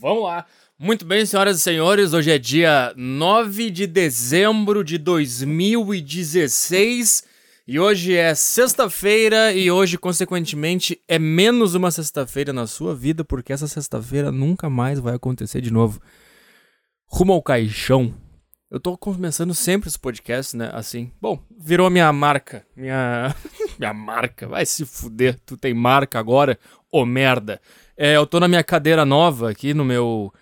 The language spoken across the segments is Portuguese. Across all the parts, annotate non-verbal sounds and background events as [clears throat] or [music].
Vamos lá. Muito bem, senhoras e senhores, hoje é dia 9 de dezembro de 2016 e hoje é sexta-feira e hoje, consequentemente, é menos uma sexta-feira na sua vida porque essa sexta-feira nunca mais vai acontecer de novo. Rumo ao caixão. Eu tô começando sempre esse podcast, né? Assim. Bom, virou minha marca. Minha. [laughs] minha marca. Vai se fuder. Tu tem marca agora? Ô merda. É, eu tô na minha cadeira nova aqui no meu.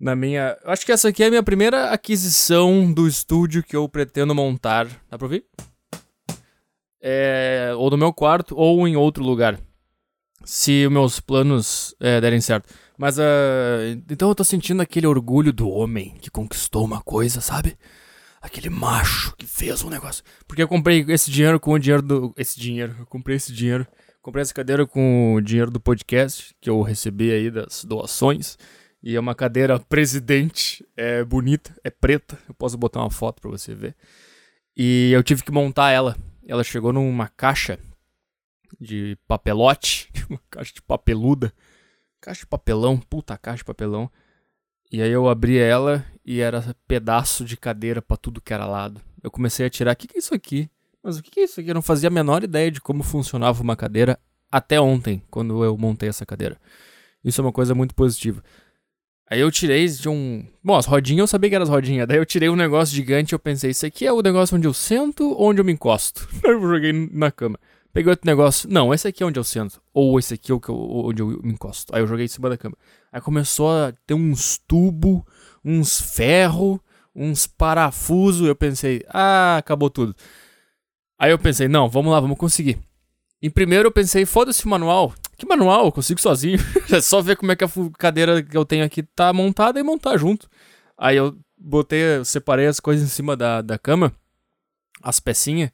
Na minha. Acho que essa aqui é a minha primeira aquisição do estúdio que eu pretendo montar. Dá pra ouvir? É, ou no meu quarto ou em outro lugar. Se meus planos é, derem certo. Mas, uh, então eu tô sentindo aquele orgulho do homem que conquistou uma coisa, sabe? Aquele macho que fez um negócio. Porque eu comprei esse dinheiro com o dinheiro do. Esse dinheiro, eu comprei esse dinheiro. Comprei essa cadeira com o dinheiro do podcast que eu recebi aí das doações. E é uma cadeira presidente, é bonita, é preta. Eu posso botar uma foto pra você ver. E eu tive que montar ela. Ela chegou numa caixa de papelote, [laughs] uma caixa de papeluda. Caixa de papelão, puta caixa de papelão. E aí eu abri ela e era pedaço de cadeira para tudo que era lado. Eu comecei a tirar, o que, que é isso aqui? Mas o que, é isso aqui? Eu não fazia a menor ideia de como funcionava uma cadeira até ontem, quando eu montei essa cadeira. Isso é uma coisa muito positiva. Aí eu tirei de um. Bom, as rodinhas eu sabia que eram as rodinhas. Daí eu tirei um negócio gigante e eu pensei, isso aqui é o negócio onde eu sento ou onde eu me encosto? [laughs] Eu joguei na cama. Peguei outro negócio. Não, esse aqui é onde eu sento. Ou esse aqui é onde eu me encosto. Aí eu joguei em cima da cama. Aí começou a ter uns tubos, uns ferro, uns parafusos. Eu pensei, ah, acabou tudo. Aí eu pensei, não, vamos lá, vamos conseguir. Em primeiro eu pensei, foda-se o manual. Que manual? Eu consigo sozinho. [laughs] é só ver como é que a cadeira que eu tenho aqui tá montada e montar junto. Aí eu botei, eu separei as coisas em cima da, da cama, as pecinhas.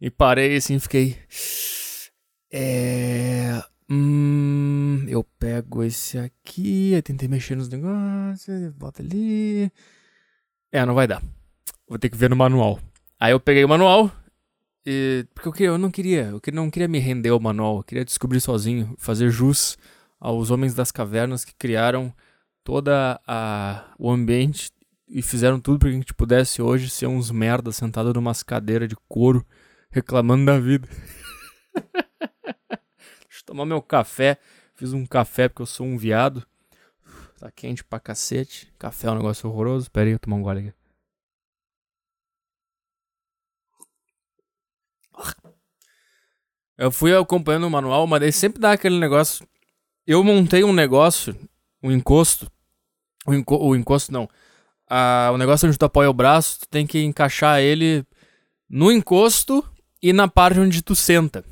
E parei assim, fiquei. É. Hum, eu pego esse aqui, eu tentei mexer nos negócios, bota ali. É, não vai dar. Vou ter que ver no manual. Aí eu peguei o manual, e, porque eu, queria, eu não queria, eu não queria me render ao manual, eu queria descobrir sozinho, fazer jus aos homens das cavernas que criaram toda a o ambiente e fizeram tudo para que a gente pudesse hoje ser uns merdas sentados numa cadeiras de couro reclamando da vida. [laughs] Deixa eu tomar meu café. Fiz um café porque eu sou um viado. Tá quente pra cacete. Café é um negócio horroroso. Pera aí, eu tomar um gole aqui. Eu fui acompanhando o manual, mas daí sempre dá aquele negócio. Eu montei um negócio, um encosto. O, enco o encosto não. Ah, o negócio onde tu apoia o braço, tu tem que encaixar ele no encosto e na parte onde tu senta.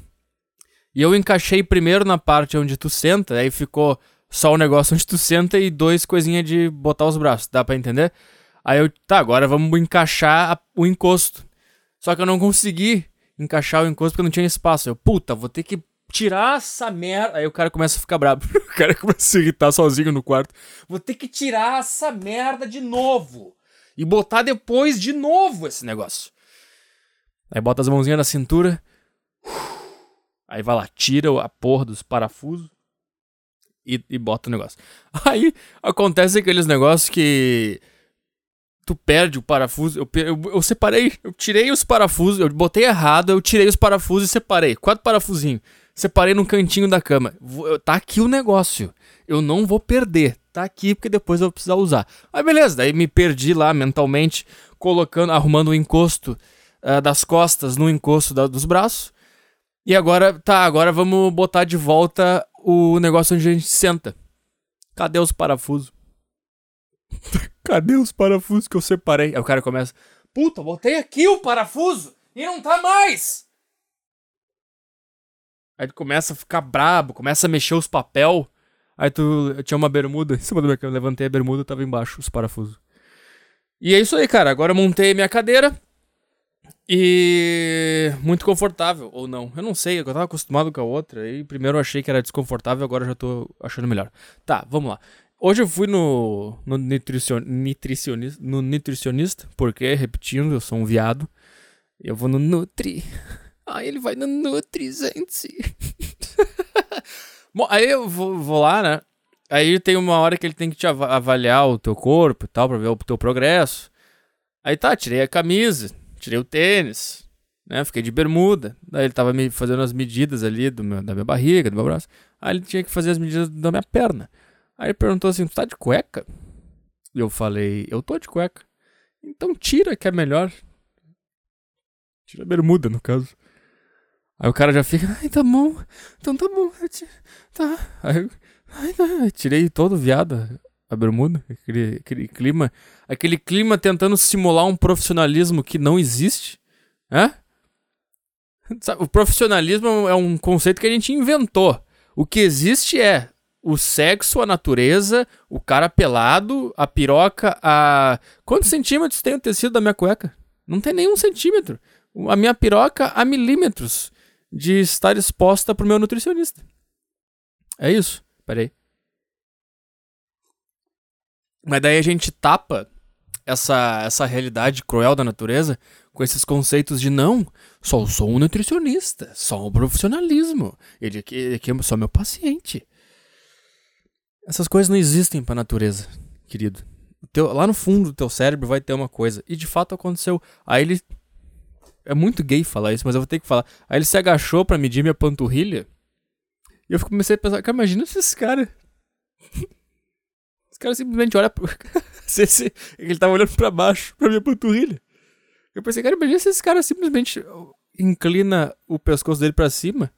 E eu encaixei primeiro na parte onde tu senta, aí ficou só o negócio [laughs] onde tu senta e dois coisinhas de botar os braços, dá para entender? Aí eu, tá, agora vamos encaixar a, o encosto. Só que eu não consegui encaixar o encosto porque não tinha espaço. Eu, puta, vou ter que tirar essa merda. Aí o cara começa a ficar bravo. [laughs] o cara começa a se irritar sozinho no quarto. Vou ter que tirar essa merda de novo. E botar depois de novo esse negócio. Aí bota as mãozinhas na cintura. [sighs] Aí vai lá, tira a porra dos parafusos e, e bota o negócio. [laughs] Aí acontece aqueles negócios que tu perde o parafuso. Eu, eu, eu, separei, eu tirei os parafusos, eu botei errado, eu tirei os parafusos e separei. Quatro parafusinhos. Separei no cantinho da cama. Vou, tá aqui o negócio. Eu não vou perder. Tá aqui porque depois eu vou precisar usar. Aí beleza, daí me perdi lá mentalmente, colocando, arrumando o encosto uh, das costas no encosto da, dos braços. E agora, tá, agora vamos botar de volta o negócio onde a gente senta. Cadê os parafusos? Cadê os parafusos que eu separei? Aí o cara começa: Puta, botei aqui o parafuso e não tá mais! Aí tu começa a ficar brabo, começa a mexer os papel. Aí tu eu tinha uma bermuda em cima do meu eu levantei a bermuda tava embaixo os parafusos. E é isso aí, cara. Agora eu montei minha cadeira. E muito confortável, ou não. Eu não sei, eu tava acostumado com a outra. E primeiro eu achei que era desconfortável, agora eu já tô achando melhor. Tá, vamos lá. Hoje eu fui no, no, nutricion, nutricionista, no nutricionista, porque, repetindo, eu sou um viado. Eu vou no Nutri. [laughs] Ah, ele vai no Nutri, gente. [laughs] Bom, aí eu vou, vou lá, né? Aí tem uma hora que ele tem que te avaliar o teu corpo e tal, pra ver o teu progresso. Aí tá, tirei a camisa, tirei o tênis, né? Fiquei de bermuda. Daí ele tava me fazendo as medidas ali do meu, da minha barriga, do meu braço. Aí ele tinha que fazer as medidas da minha perna. Aí ele perguntou assim: Tu tá de cueca? E eu falei: Eu tô de cueca. Então tira que é melhor. Tira a bermuda, no caso. Aí o cara já fica, ai, tá bom, então tá bom, tá. Aí, ai, ai, tirei todo viado a bermuda, aquele, aquele clima, aquele clima tentando simular um profissionalismo que não existe? Sabe, o profissionalismo é um conceito que a gente inventou. O que existe é o sexo, a natureza, o cara pelado, a piroca, a. Quantos centímetros tem o tecido da minha cueca? Não tem nenhum centímetro. A minha piroca a milímetros de estar exposta pro meu nutricionista. É isso. Peraí. Mas daí a gente tapa essa, essa realidade cruel da natureza com esses conceitos de não, só sou um nutricionista, só um profissionalismo. Ele aqui, ele aqui é só meu paciente. Essas coisas não existem pra natureza, querido. Teu, lá no fundo do teu cérebro vai ter uma coisa. E de fato aconteceu. Aí ele. É muito gay falar isso, mas eu vou ter que falar. Aí ele se agachou para medir minha panturrilha. E eu comecei a pensar, cara, imagina se esse cara. [laughs] esse cara simplesmente olha pro. [laughs] ele tava olhando para baixo, pra minha panturrilha. Eu pensei, cara, imagina se esse cara simplesmente inclina o pescoço dele para cima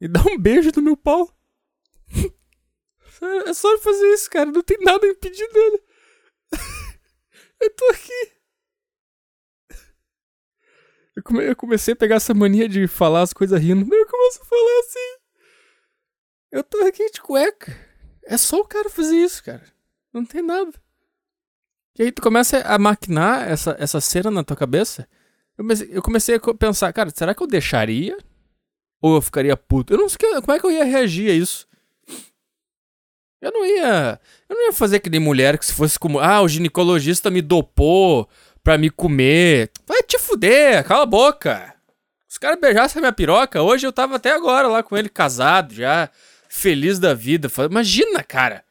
e dá um beijo no meu pau. [laughs] É só ele fazer isso, cara. Não tem nada impedindo ele. [laughs] eu tô aqui. Eu, come eu, comecei a pegar essa mania de falar as coisas rindo. Eu começo a falar assim. Eu tô aqui de cueca. É só o cara fazer isso, cara. Não tem nada. E aí tu começa a maquinar essa, essa cena na tua cabeça. Eu comecei, eu comecei a pensar, cara, será que eu deixaria? Ou eu ficaria puto? Eu não sei como é que eu ia reagir a isso. Eu não ia. Eu não ia fazer que nem mulher que se fosse como. Ah, o ginecologista me dopou pra me comer. Vai te fuder, cala a boca. Os caras beijassem a minha piroca. Hoje eu tava até agora lá com ele, casado, já, feliz da vida. Imagina, cara.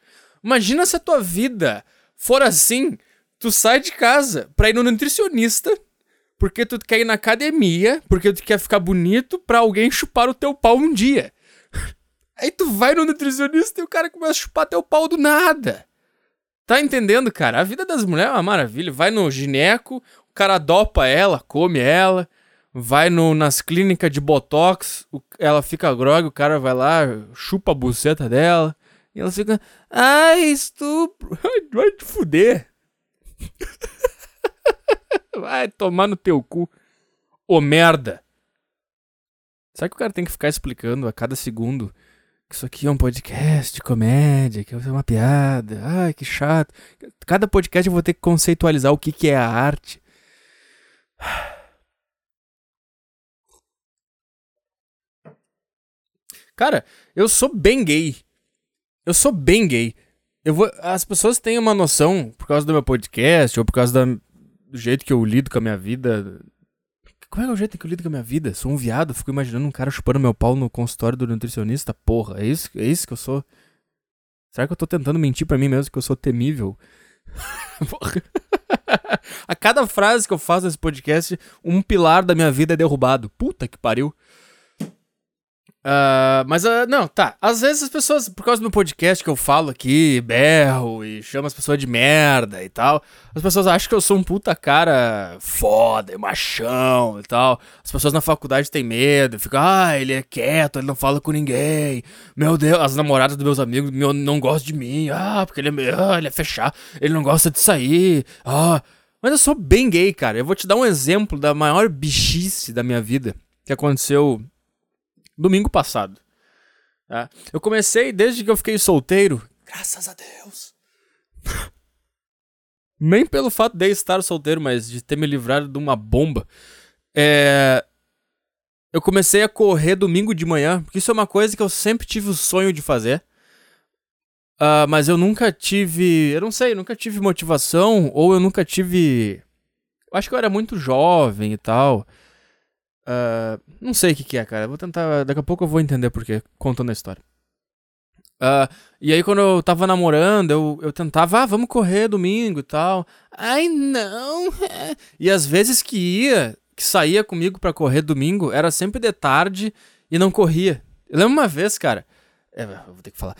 Imagina se a tua vida for assim. Tu sai de casa pra ir no nutricionista. Porque tu quer ir na academia, porque tu quer ficar bonito pra alguém chupar o teu pau um dia. Aí tu vai no nutricionista e o cara começa a chupar teu pau do nada. Tá entendendo, cara? A vida das mulheres é uma maravilha. Vai no gineco, o cara dopa ela, come ela. Vai no, nas clínicas de botox, o, ela fica grog, o cara vai lá, chupa a buceta dela. E ela fica, ai, estupro. [laughs] Vai te fuder. [laughs] vai tomar no teu cu. Ô merda. Sabe que o cara tem que ficar explicando a cada segundo isso aqui é um podcast de comédia, que é uma piada. Ai, que chato. Cada podcast eu vou ter que conceitualizar o que, que é a arte. Cara, eu sou bem gay. Eu sou bem gay. Eu vou, as pessoas têm uma noção, por causa do meu podcast, ou por causa da, do jeito que eu lido com a minha vida, é, que é o jeito que eu lido com a minha vida? Sou um viado, fico imaginando um cara chupando meu pau no consultório do nutricionista. Porra, é isso, é isso que eu sou? Será que eu tô tentando mentir para mim mesmo que eu sou temível? [laughs] a cada frase que eu faço nesse podcast, um pilar da minha vida é derrubado. Puta que pariu. Uh, mas, uh, não, tá. Às vezes as pessoas, por causa do meu podcast que eu falo aqui, berro e chamo as pessoas de merda e tal, as pessoas acham que eu sou um puta cara foda, machão e tal. As pessoas na faculdade têm medo, ficam, ah, ele é quieto, ele não fala com ninguém. Meu Deus, as namoradas dos meus amigos meu, não gostam de mim, ah, porque ele é, ah, ele é fechado, ele não gosta de sair, ah. Mas eu sou bem gay, cara. Eu vou te dar um exemplo da maior bichice da minha vida que aconteceu domingo passado. Tá? Eu comecei desde que eu fiquei solteiro, graças a Deus. [laughs] Nem pelo fato de estar solteiro, mas de ter me livrado de uma bomba. É... Eu comecei a correr domingo de manhã, porque isso é uma coisa que eu sempre tive o sonho de fazer. Uh, mas eu nunca tive. Eu não sei, eu nunca tive motivação, ou eu nunca tive. Eu acho que eu era muito jovem e tal. Uh, não sei o que, que, é, cara. vou tentar. Daqui a pouco eu vou entender porque contando a história. Uh, e aí, quando eu tava namorando, eu, eu tentava, ah, vamos correr domingo e tal. Ai, não. [laughs] E às vezes que ia, que saía comigo para correr domingo, era sempre de tarde e não corria. Eu lembro uma vez, cara. É, vou ter que falar.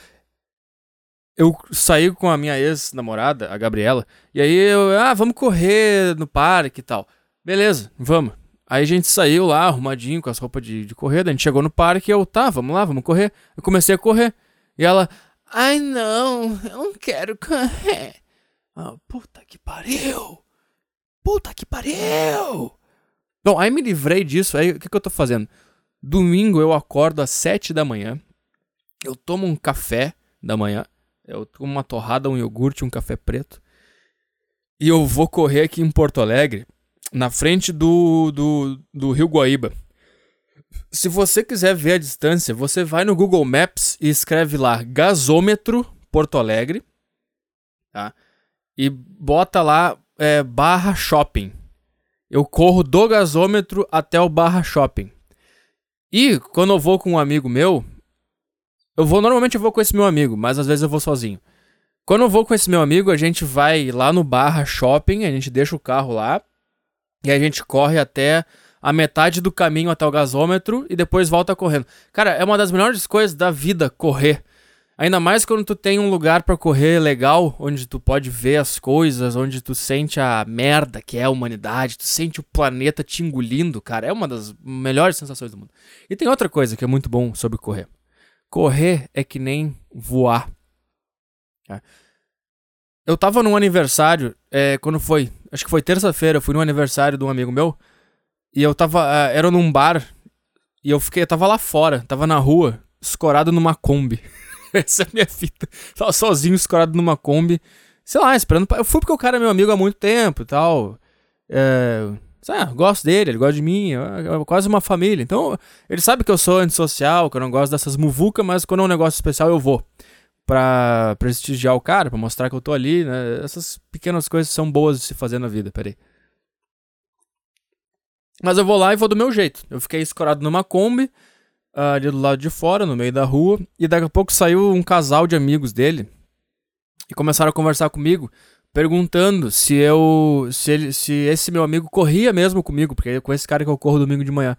Eu saí com a minha ex-namorada, a Gabriela, e aí eu, ah, vamos correr no parque e tal. Beleza, vamos. Aí a gente saiu lá, arrumadinho, com as roupas de, de corrida, a gente chegou no parque e eu, tá, vamos lá, vamos correr. Eu comecei a correr. E ela, ai não, eu não quero correr. Ah, puta que pariu! Puta que pariu! Bom, aí me livrei disso, aí o que, que eu tô fazendo? Domingo eu acordo às sete da manhã, eu tomo um café da manhã, eu tomo uma torrada, um iogurte, um café preto, e eu vou correr aqui em Porto Alegre, na frente do, do, do Rio Guaíba. Se você quiser ver a distância, você vai no Google Maps e escreve lá gasômetro Porto Alegre, tá? E bota lá é, barra shopping. Eu corro do gasômetro até o barra shopping. E quando eu vou com um amigo meu, eu vou normalmente eu vou com esse meu amigo, mas às vezes eu vou sozinho. Quando eu vou com esse meu amigo, a gente vai lá no barra shopping, a gente deixa o carro lá e a gente corre até a metade do caminho até o gasômetro e depois volta correndo. Cara, é uma das melhores coisas da vida correr. Ainda mais quando tu tem um lugar para correr legal, onde tu pode ver as coisas, onde tu sente a merda que é a humanidade, tu sente o planeta te engolindo, cara, é uma das melhores sensações do mundo. E tem outra coisa que é muito bom sobre correr. Correr é que nem voar. É. Eu tava num aniversário, é, quando foi? Acho que foi terça-feira, eu fui no aniversário de um amigo meu. E eu tava. Uh, era num bar. E eu fiquei. Eu tava lá fora, tava na rua, escorado numa Kombi. [laughs] Essa é a minha fita. Tava sozinho, escorado numa Kombi. Sei lá, esperando. Eu fui porque o cara é meu amigo há muito tempo e tal. É. Ah, gosto dele, ele gosta de mim, é quase uma família. Então, ele sabe que eu sou antissocial, que eu não gosto dessas muvucas, mas quando é um negócio especial eu vou. Pra prestigiar o cara, pra mostrar que eu tô ali, né? Essas pequenas coisas são boas de se fazer na vida, peraí. Mas eu vou lá e vou do meu jeito. Eu fiquei escorado numa Kombi, uh, ali do lado de fora, no meio da rua, e daqui a pouco saiu um casal de amigos dele e começaram a conversar comigo, perguntando se eu. se, ele, se esse meu amigo corria mesmo comigo, porque é com esse cara que eu corro domingo de manhã.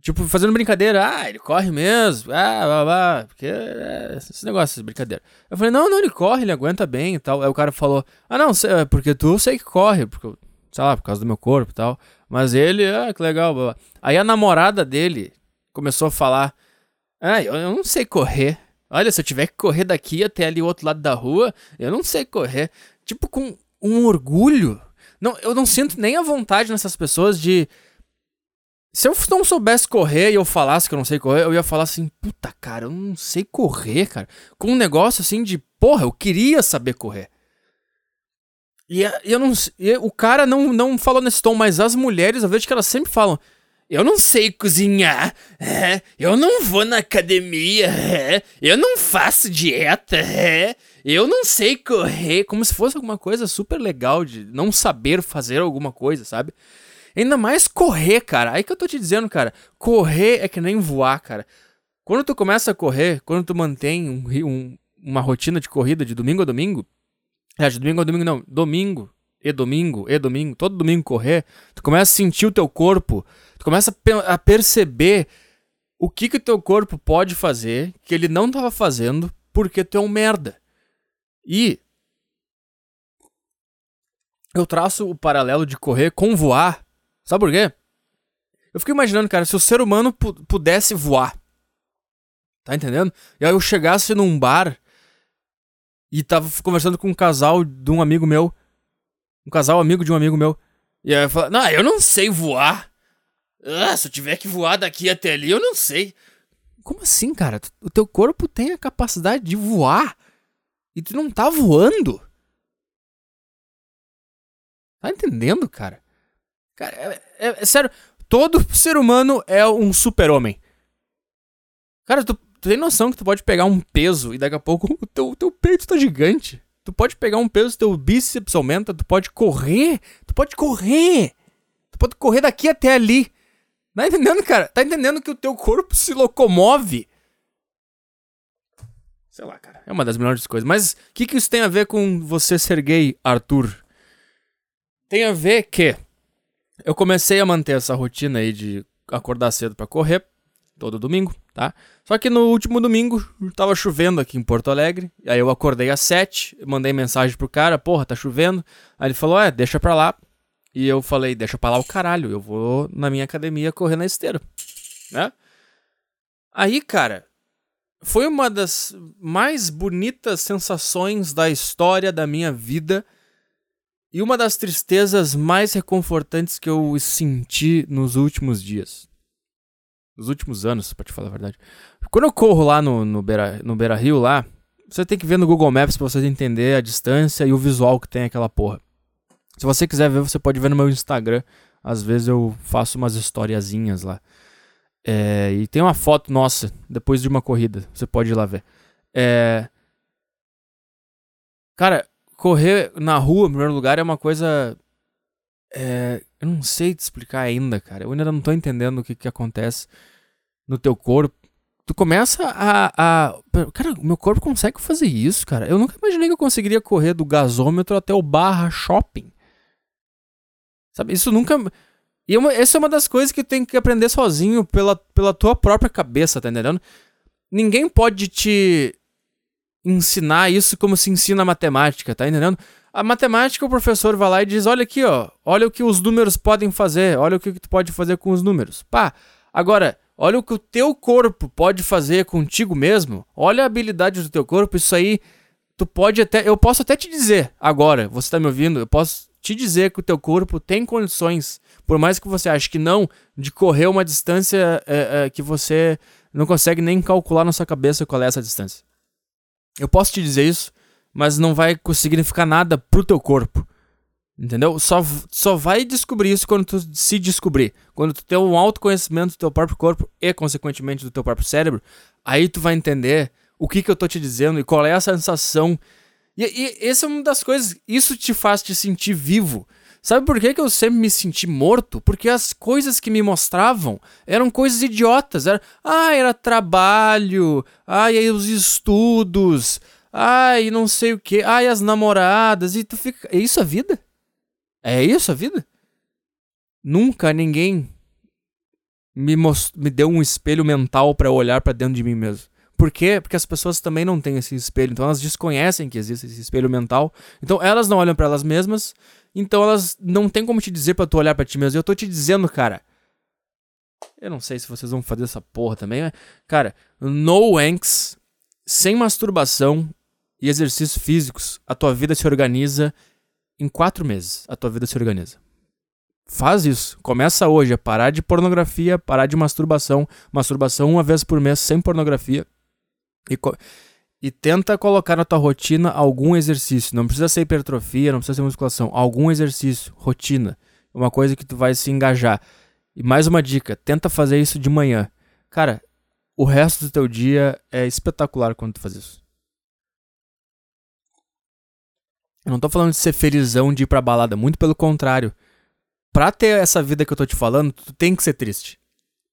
Tipo, fazendo brincadeira, ah, ele corre mesmo, ah, blá, blá, porque é, esse negócio, essa brincadeira. Eu falei, não, não, ele corre, ele aguenta bem e tal. Aí o cara falou, ah, não, é porque tu sei que corre, porque, sei lá, por causa do meu corpo e tal. Mas ele, ah, que legal. Blá, blá. Aí a namorada dele começou a falar: Ah, eu, eu não sei correr. Olha, se eu tiver que correr daqui até ali o outro lado da rua, eu não sei correr. Tipo, com um orgulho. Não, eu não sinto nem a vontade nessas pessoas de. Se eu não soubesse correr e eu falasse que eu não sei correr, eu ia falar assim, puta cara, eu não sei correr, cara. Com um negócio assim de, porra, eu queria saber correr. E eu não e o cara não, não falou nesse tom, mas as mulheres, eu vejo que elas sempre falam: Eu não sei cozinhar, é, eu não vou na academia, é, eu não faço dieta, é, eu não sei correr. Como se fosse alguma coisa super legal de não saber fazer alguma coisa, sabe? Ainda mais correr, cara. Aí que eu tô te dizendo, cara. Correr é que nem voar, cara. Quando tu começa a correr, quando tu mantém um, um, uma rotina de corrida de domingo a domingo, é, de domingo a domingo não, domingo e domingo e domingo, todo domingo correr, tu começa a sentir o teu corpo, tu começa a perceber o que que o teu corpo pode fazer que ele não estava fazendo porque tu é um merda. E eu traço o paralelo de correr com voar. Sabe por quê? Eu fico imaginando, cara, se o ser humano pudesse voar. Tá entendendo? E aí eu chegasse num bar e tava conversando com um casal de um amigo meu. Um casal amigo de um amigo meu. E aí eu falei, não, eu não sei voar. Ah, se eu tiver que voar daqui até ali, eu não sei. Como assim, cara? O teu corpo tem a capacidade de voar. E tu não tá voando. Tá entendendo, cara? Cara, é, é, é sério. Todo ser humano é um super-homem. Cara, tu, Tu tem noção que tu pode pegar um peso e daqui a pouco [laughs] o teu, teu peito tá gigante. Tu pode pegar um peso, teu bíceps aumenta, tu pode correr. Tu pode correr. Tu pode correr daqui até ali. Tá entendendo, cara? Tá entendendo que o teu corpo se locomove? Sei lá, cara. É uma das melhores coisas. Mas o que, que isso tem a ver com você ser gay, Arthur? Tem a ver que eu comecei a manter essa rotina aí de acordar cedo para correr todo domingo, tá? Só que no último domingo tava chovendo aqui em Porto Alegre, aí eu acordei às 7, mandei mensagem pro cara, porra, tá chovendo. Aí ele falou: "É, deixa pra lá". E eu falei: "Deixa pra lá o caralho, eu vou na minha academia correr na esteira", né? Aí, cara, foi uma das mais bonitas sensações da história da minha vida e uma das tristezas mais reconfortantes que eu senti nos últimos dias. Nos últimos anos, pra te falar a verdade. Quando eu corro lá no, no, Beira, no Beira Rio, lá, você tem que ver no Google Maps pra você entender a distância e o visual que tem aquela porra. Se você quiser ver, você pode ver no meu Instagram. Às vezes eu faço umas historiazinhas lá. É, e tem uma foto nossa depois de uma corrida. Você pode ir lá ver. É, cara, correr na rua, em primeiro lugar, é uma coisa. É, eu não sei te explicar ainda, cara. Eu ainda não tô entendendo o que, que acontece no teu corpo. Tu começa a, a. Cara, meu corpo consegue fazer isso, cara. Eu nunca imaginei que eu conseguiria correr do gasômetro até o barra shopping. Sabe? Isso nunca. E uma, essa é uma das coisas que tem que aprender sozinho pela, pela tua própria cabeça, tá entendendo? Ninguém pode te ensinar isso como se ensina matemática, tá entendendo? A matemática, o professor vai lá e diz: olha aqui, ó, olha o que os números podem fazer, olha o que tu pode fazer com os números. Pá, agora, olha o que o teu corpo pode fazer contigo mesmo, olha a habilidade do teu corpo, isso aí, tu pode até, eu posso até te dizer agora, você tá me ouvindo, eu posso te dizer que o teu corpo tem condições, por mais que você ache que não, de correr uma distância é, é, que você não consegue nem calcular na sua cabeça qual é essa distância. Eu posso te dizer isso, mas não vai significar nada pro teu corpo. Entendeu? Só, só vai descobrir isso quando tu se descobrir. Quando tu tem um autoconhecimento do teu próprio corpo e, consequentemente, do teu próprio cérebro, aí tu vai entender o que, que eu tô te dizendo e qual é a sensação. E, e essa é uma das coisas, isso te faz te sentir vivo. Sabe por que, que eu sempre me senti morto? Porque as coisas que me mostravam eram coisas idiotas. Era, ah, era trabalho, ai, aí os estudos, ai, não sei o que, ai, as namoradas, e tu fica. É isso a vida? É isso a vida? Nunca ninguém me, most... me deu um espelho mental para olhar para dentro de mim mesmo. Por quê? Porque as pessoas também não têm esse espelho, então elas desconhecem que existe esse espelho mental. Então elas não olham para elas mesmas então elas não tem como te dizer para tu olhar para ti mesmo. Eu tô te dizendo, cara. Eu não sei se vocês vão fazer essa porra também, mas, cara, no wanks, sem masturbação e exercícios físicos, a tua vida se organiza em quatro meses. A tua vida se organiza. Faz isso. Começa hoje a parar de pornografia, parar de masturbação. Masturbação uma vez por mês sem pornografia. E e tenta colocar na tua rotina algum exercício. Não precisa ser hipertrofia, não precisa ser musculação. Algum exercício, rotina. Uma coisa que tu vai se engajar. E mais uma dica, tenta fazer isso de manhã. Cara, o resto do teu dia é espetacular quando tu faz isso. Eu não tô falando de ser felizão de ir pra balada, muito pelo contrário. Pra ter essa vida que eu tô te falando, tu tem que ser triste.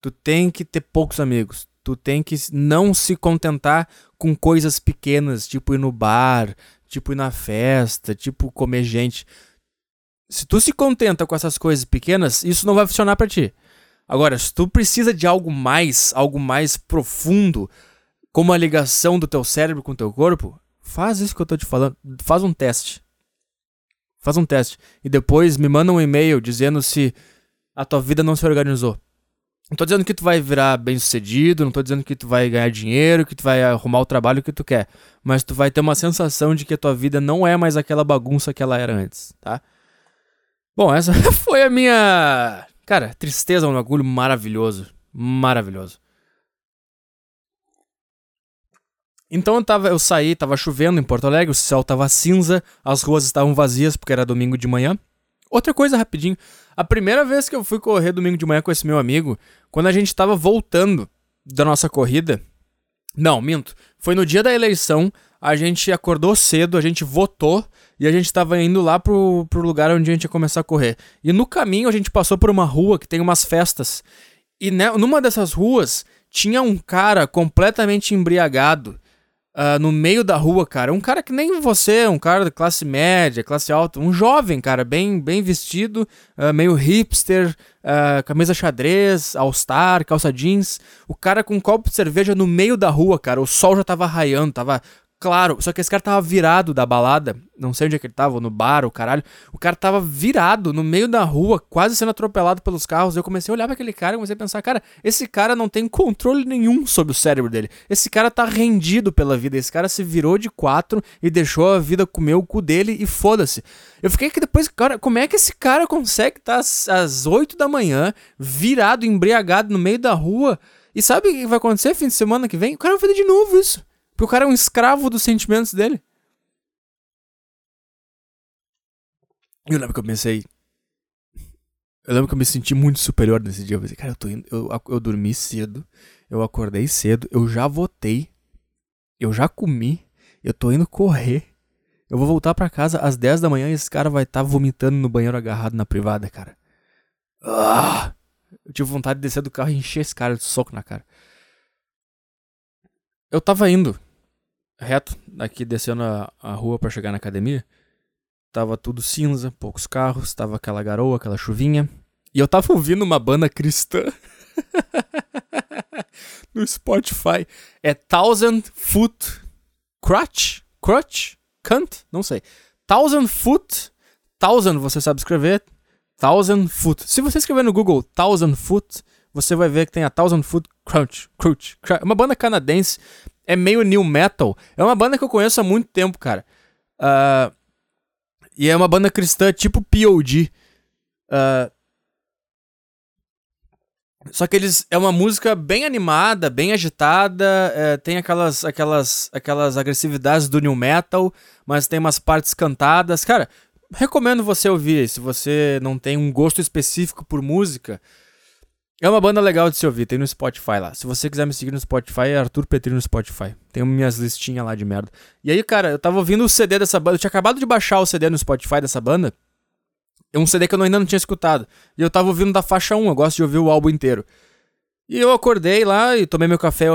Tu tem que ter poucos amigos. Tu tem que não se contentar com coisas pequenas, tipo ir no bar, tipo ir na festa, tipo comer gente. Se tu se contenta com essas coisas pequenas, isso não vai funcionar para ti. Agora, se tu precisa de algo mais, algo mais profundo, como a ligação do teu cérebro com o teu corpo, faz isso que eu tô te falando, faz um teste. Faz um teste e depois me manda um e-mail dizendo se a tua vida não se organizou. Não tô dizendo que tu vai virar bem sucedido, não tô dizendo que tu vai ganhar dinheiro, que tu vai arrumar o trabalho que tu quer. Mas tu vai ter uma sensação de que a tua vida não é mais aquela bagunça que ela era antes, tá? Bom, essa [laughs] foi a minha. Cara, tristeza um bagulho maravilhoso. Maravilhoso. Então eu, tava, eu saí, tava chovendo em Porto Alegre, o céu tava cinza, as ruas estavam vazias porque era domingo de manhã. Outra coisa rapidinho. A primeira vez que eu fui correr domingo de manhã com esse meu amigo, quando a gente tava voltando da nossa corrida. Não, minto. Foi no dia da eleição, a gente acordou cedo, a gente votou e a gente tava indo lá pro, pro lugar onde a gente ia começar a correr. E no caminho a gente passou por uma rua que tem umas festas. E né, numa dessas ruas tinha um cara completamente embriagado uh, no meio da rua, cara. Um cara que nem você, um cara de classe média, classe alta, um jovem, cara, bem, bem vestido, uh, meio hipster, uh, camisa xadrez, all-star, calça jeans. O cara com um copo de cerveja no meio da rua, cara. O sol já tava raiando, tava Claro, só que esse cara tava virado da balada, não sei onde é que ele tava, no bar, o caralho. O cara tava virado no meio da rua, quase sendo atropelado pelos carros. Eu comecei a olhar para aquele cara e comecei a pensar, cara, esse cara não tem controle nenhum sobre o cérebro dele. Esse cara tá rendido pela vida. Esse cara se virou de quatro e deixou a vida comer o cu dele e foda-se. Eu fiquei que depois, cara, como é que esse cara consegue estar tá às oito da manhã, virado, embriagado no meio da rua? E sabe o que vai acontecer fim de semana que vem? O cara vai fazer de novo isso. Porque o cara é um escravo dos sentimentos dele. Eu lembro que eu pensei. Eu lembro que eu me senti muito superior nesse dia. Eu pensei, cara, eu tô indo. Eu, eu dormi cedo. Eu acordei cedo. Eu já votei. Eu já comi. Eu tô indo correr. Eu vou voltar para casa às 10 da manhã e esse cara vai estar tá vomitando no banheiro agarrado na privada, cara. Ah! Eu tive vontade de descer do carro e encher esse cara de soco na cara. Eu tava indo reto, aqui descendo a, a rua para chegar na academia, tava tudo cinza, poucos carros, tava aquela garoa, aquela chuvinha. E eu tava ouvindo uma banda cristã [laughs] no Spotify. É Thousand Foot Crutch? Crutch? Cunt? Não sei. Thousand Foot. Thousand, você sabe escrever? Thousand Foot. Se você escrever no Google Thousand Foot, você vai ver que tem a Thousand Foot Crunch. Crunch. É uma banda canadense é meio new metal. É uma banda que eu conheço há muito tempo, cara. Uh, e é uma banda cristã tipo POD. Uh, ah, só que eles é uma música bem animada, bem agitada, é, tem aquelas aquelas aquelas agressividades do new metal, mas tem umas partes cantadas. Cara, recomendo você ouvir se você não tem um gosto específico por música. É uma banda legal de se ouvir, tem no Spotify lá. Se você quiser me seguir no Spotify, é Arthur Petri no Spotify. Tem minhas listinhas lá de merda. E aí, cara, eu tava ouvindo o CD dessa banda, eu tinha acabado de baixar o CD no Spotify dessa banda. É um CD que eu ainda não tinha escutado. E eu tava ouvindo da faixa 1, eu gosto de ouvir o álbum inteiro. E eu acordei lá e tomei meu café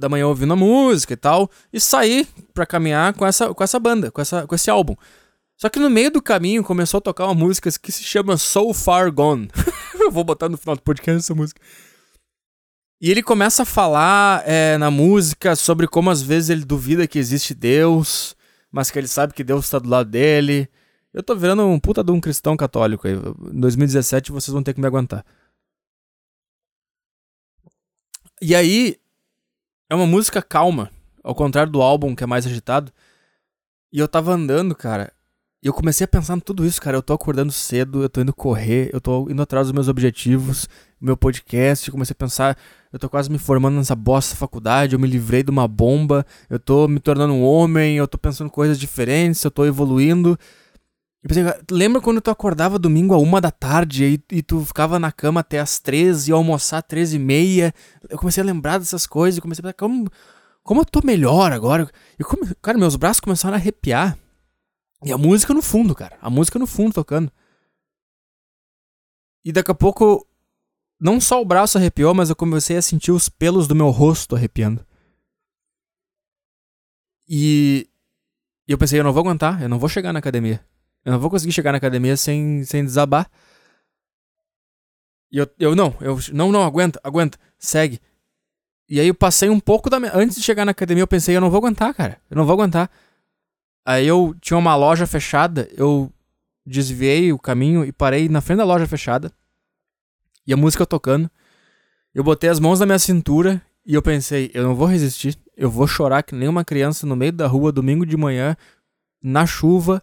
da manhã ouvindo a música e tal. E saí pra caminhar com essa, com essa banda, com, essa, com esse álbum. Só que no meio do caminho começou a tocar uma música que se chama So Far Gone. [laughs] [laughs] eu vou botar no final do podcast essa música. E ele começa a falar é, na música sobre como às vezes ele duvida que existe Deus, mas que ele sabe que Deus está do lado dele. Eu tô virando um puta de um cristão católico aí. Em 2017 vocês vão ter que me aguentar. E aí, é uma música calma, ao contrário do álbum que é mais agitado. E eu tava andando, cara, e eu comecei a pensar em tudo isso, cara. Eu tô acordando cedo, eu tô indo correr, eu tô indo atrás dos meus objetivos, meu podcast. Eu comecei a pensar, eu tô quase me formando nessa bosta faculdade, eu me livrei de uma bomba, eu tô me tornando um homem, eu tô pensando coisas diferentes, eu tô evoluindo. E pensei, lembra quando tu acordava domingo a uma da tarde e, e tu ficava na cama até as três e almoçar às três e meia? Eu comecei a lembrar dessas coisas e comecei a pensar, como, como eu tô melhor agora? E como, cara, meus braços começaram a arrepiar. E a música no fundo, cara. A música no fundo tocando. E daqui a pouco, não só o braço arrepiou, mas eu comecei a sentir os pelos do meu rosto arrepiando. E, eu pensei, eu não vou aguentar, eu não vou chegar na academia. Eu não vou conseguir chegar na academia sem, sem desabar. E eu, eu não, eu não, não, aguenta, aguenta, segue. E aí eu passei um pouco da minha. Antes de chegar na academia, eu pensei, eu não vou aguentar, cara. Eu não vou aguentar. Aí eu tinha uma loja fechada, eu desviei o caminho e parei na frente da loja fechada. E a música tocando. Eu botei as mãos na minha cintura e eu pensei, eu não vou resistir. Eu vou chorar que nem uma criança no meio da rua, domingo de manhã, na chuva,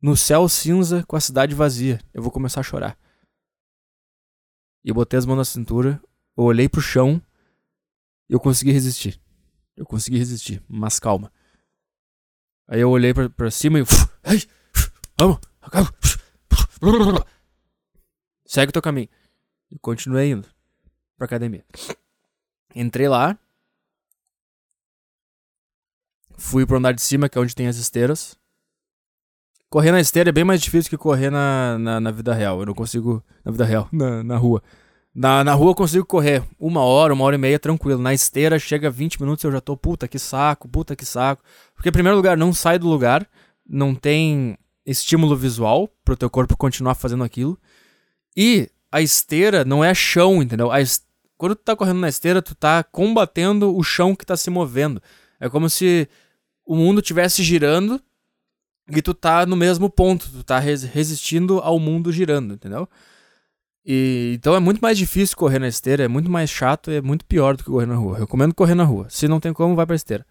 no céu cinza, com a cidade vazia. Eu vou começar a chorar. E eu botei as mãos na cintura, eu olhei pro chão eu consegui resistir. Eu consegui resistir, mas calma. Aí eu olhei pra, pra cima e. Ai, vamos, Segue o teu caminho. E continuei indo pra academia. Entrei lá. Fui pro andar de cima, que é onde tem as esteiras. Correr na esteira é bem mais difícil que correr na, na, na vida real. Eu não consigo. Na vida real, [laughs] na, na rua. Na, na rua eu consigo correr uma hora, uma hora e meia, tranquilo. Na esteira chega 20 minutos eu já tô, puta que saco, puta que saco. Porque, em primeiro lugar, não sai do lugar, não tem estímulo visual pro teu corpo continuar fazendo aquilo. E a esteira não é chão, entendeu? Quando tu tá correndo na esteira, tu tá combatendo o chão que tá se movendo. É como se o mundo tivesse girando e tu tá no mesmo ponto, tu tá resistindo ao mundo girando, entendeu? E, então é muito mais difícil correr na esteira, é muito mais chato e é muito pior do que correr na rua. Eu recomendo correr na rua. Se não tem como, vai pra esteira.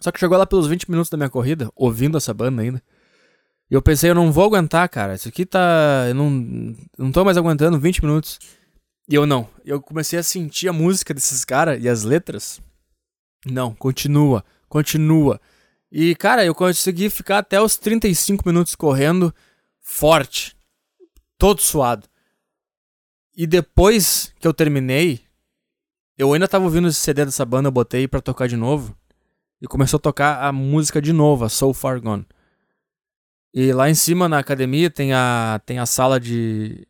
Só que chegou lá pelos 20 minutos da minha corrida, ouvindo essa banda ainda. E eu pensei, eu não vou aguentar, cara. Isso aqui tá. Eu não, não tô mais aguentando 20 minutos. E eu não. Eu comecei a sentir a música desses caras e as letras. Não, continua, continua. E, cara, eu consegui ficar até os 35 minutos correndo forte, todo suado. E depois que eu terminei, eu ainda tava ouvindo esse CD dessa banda, eu botei pra tocar de novo. E começou a tocar a música de novo, a So Far Gone. E lá em cima na academia tem a, tem a sala de.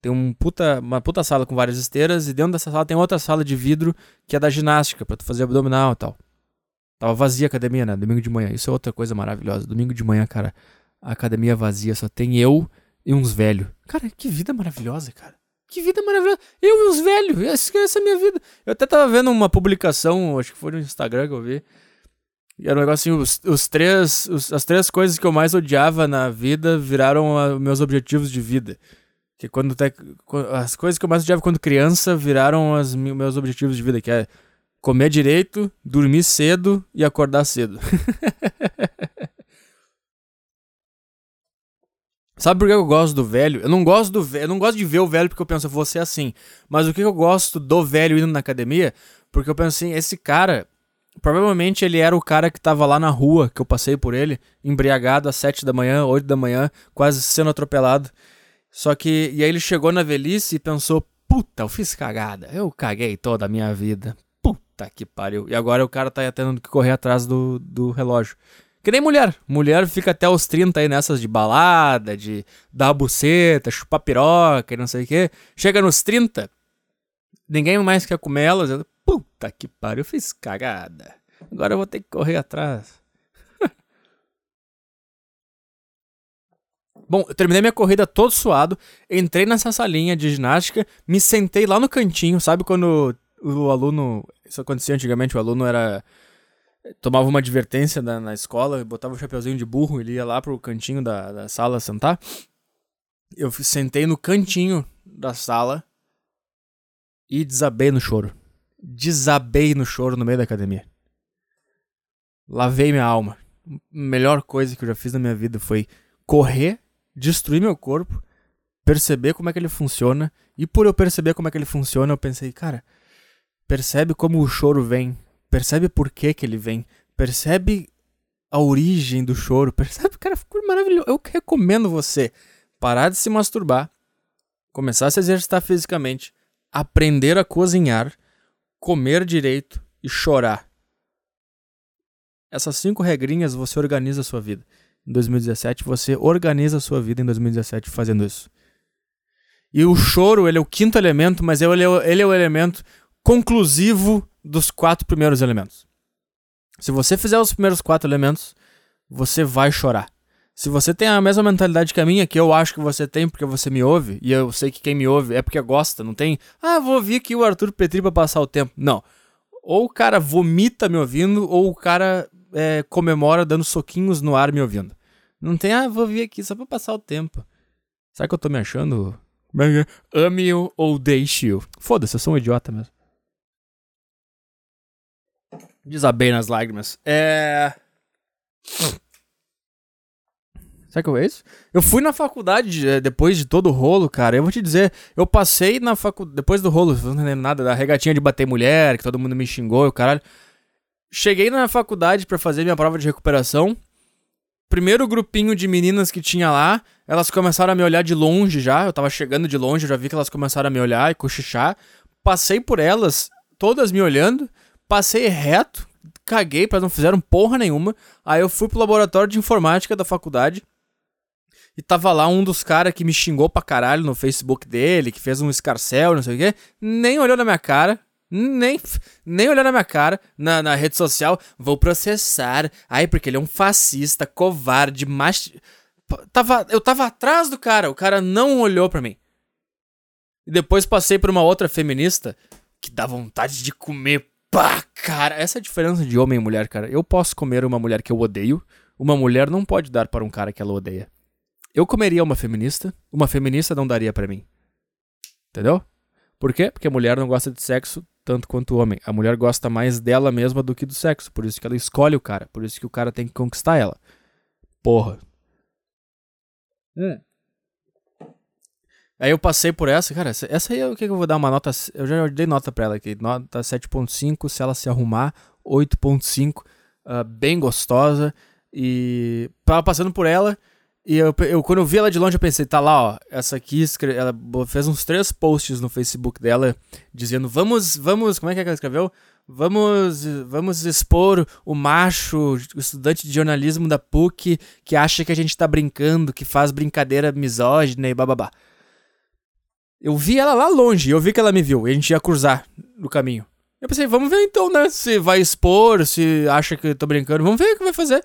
Tem um puta, uma puta sala com várias esteiras. E dentro dessa sala tem outra sala de vidro que é da ginástica, pra tu fazer abdominal e tal. Tava vazia a academia, né? Domingo de manhã. Isso é outra coisa maravilhosa. Domingo de manhã, cara a academia vazia, só tem eu e uns velhos. Cara, que vida maravilhosa, cara. Que vida maravilhosa. Eu e os velhos. Essa, essa é a minha vida. Eu até tava vendo uma publicação, acho que foi no Instagram que eu vi. E era um negócio assim, os, os três, os, as três coisas que eu mais odiava na vida viraram a, meus objetivos de vida. Que quando te, as coisas que eu mais odiava quando criança viraram os meus objetivos de vida, que é comer direito, dormir cedo e acordar cedo. [laughs] Sabe por que eu gosto do velho? Eu não gosto do velho, eu não gosto de ver o velho porque eu penso, eu vou ser assim. Mas o que eu gosto do velho indo na academia? Porque eu penso assim, esse cara, provavelmente ele era o cara que tava lá na rua, que eu passei por ele, embriagado às sete da manhã, oito da manhã, quase sendo atropelado. Só que, e aí ele chegou na velhice e pensou, puta, eu fiz cagada, eu caguei toda a minha vida. Puta que pariu. E agora o cara tá tendo que correr atrás do, do relógio. Que nem mulher. Mulher fica até os 30 aí nessas de balada, de dar buceta, chupar piroca e não sei o quê. Chega nos 30, ninguém mais quer comer elas. Eu, Puta que pariu, eu fiz cagada. Agora eu vou ter que correr atrás. [laughs] Bom, eu terminei minha corrida todo suado, entrei nessa salinha de ginástica, me sentei lá no cantinho, sabe quando o aluno. Isso acontecia antigamente, o aluno era tomava uma advertência na, na escola, botava o um chapeuzinho de burro, ele ia lá pro cantinho da, da sala sentar. Eu sentei no cantinho da sala e desabei no choro. Desabei no choro no meio da academia. Lavei minha alma. A melhor coisa que eu já fiz na minha vida foi correr, destruir meu corpo, perceber como é que ele funciona. E por eu perceber como é que ele funciona, eu pensei, cara, percebe como o choro vem percebe por que que ele vem, percebe a origem do choro, percebe, cara, ficou maravilhoso. Eu recomendo você parar de se masturbar, começar a se exercitar fisicamente, aprender a cozinhar, comer direito e chorar. Essas cinco regrinhas você organiza a sua vida. Em 2017, você organiza a sua vida em 2017 fazendo isso. E o choro, ele é o quinto elemento, mas ele é, ele é o elemento conclusivo dos quatro primeiros elementos. Se você fizer os primeiros quatro elementos, você vai chorar. Se você tem a mesma mentalidade que a minha, que eu acho que você tem porque você me ouve, e eu sei que quem me ouve é porque gosta, não tem, ah, vou ouvir aqui o Arthur Petri pra passar o tempo. Não. Ou o cara vomita me ouvindo, ou o cara é, comemora dando soquinhos no ar me ouvindo. Não tem, ah, vou vir aqui só pra passar o tempo. Será que eu tô me achando? Ame-o ou deixe-o. Foda-se, eu sou um idiota mesmo. Desabei nas lágrimas. É. Será que é isso? Eu fui na faculdade é, depois de todo o rolo, cara. Eu vou te dizer, eu passei na faculdade. Depois do rolo, não lembro nada da regatinha de bater mulher, que todo mundo me xingou, o caralho. Cheguei na faculdade para fazer minha prova de recuperação. Primeiro grupinho de meninas que tinha lá, elas começaram a me olhar de longe já. Eu tava chegando de longe, eu já vi que elas começaram a me olhar e cochichar. Passei por elas, todas me olhando passei reto, caguei, para não fizeram porra nenhuma. Aí eu fui pro laboratório de informática da faculdade. e tava lá um dos caras que me xingou pra caralho no Facebook dele, que fez um escarcel, não sei o quê, nem olhou na minha cara, nem, nem olhou na minha cara na, na rede social, vou processar. Ai, porque ele é um fascista, covarde, mach... Tava, eu tava atrás do cara, o cara não olhou pra mim. E depois passei por uma outra feminista que dá vontade de comer pá, cara. Essa é diferença de homem e mulher, cara. Eu posso comer uma mulher que eu odeio, uma mulher não pode dar para um cara que ela odeia. Eu comeria uma feminista, uma feminista não daria para mim. Entendeu? Por quê? Porque a mulher não gosta de sexo tanto quanto o homem. A mulher gosta mais dela mesma do que do sexo. Por isso que ela escolhe o cara. Por isso que o cara tem que conquistar ela. Porra. Hum. Aí eu passei por essa, cara, essa, essa aí é o que eu vou dar uma nota, eu já dei nota pra ela aqui, nota 7.5, se ela se arrumar, 8.5, uh, ah, bem gostosa, e tava passando por ela, e eu, eu, quando eu vi ela de longe, eu pensei, tá lá, ó, essa aqui, ela fez uns três posts no Facebook dela, dizendo, vamos, vamos, como é que, é ela escreveu? Vamos, vamos expor o macho, o estudante de jornalismo da PUC, que acha que a gente tá brincando, que faz brincadeira misógina e bababá. Eu vi ela lá longe, eu vi que ela me viu, e a gente ia cruzar no caminho. Eu pensei, vamos ver então, né? Se vai expor, se acha que eu tô brincando, vamos ver o que vai fazer.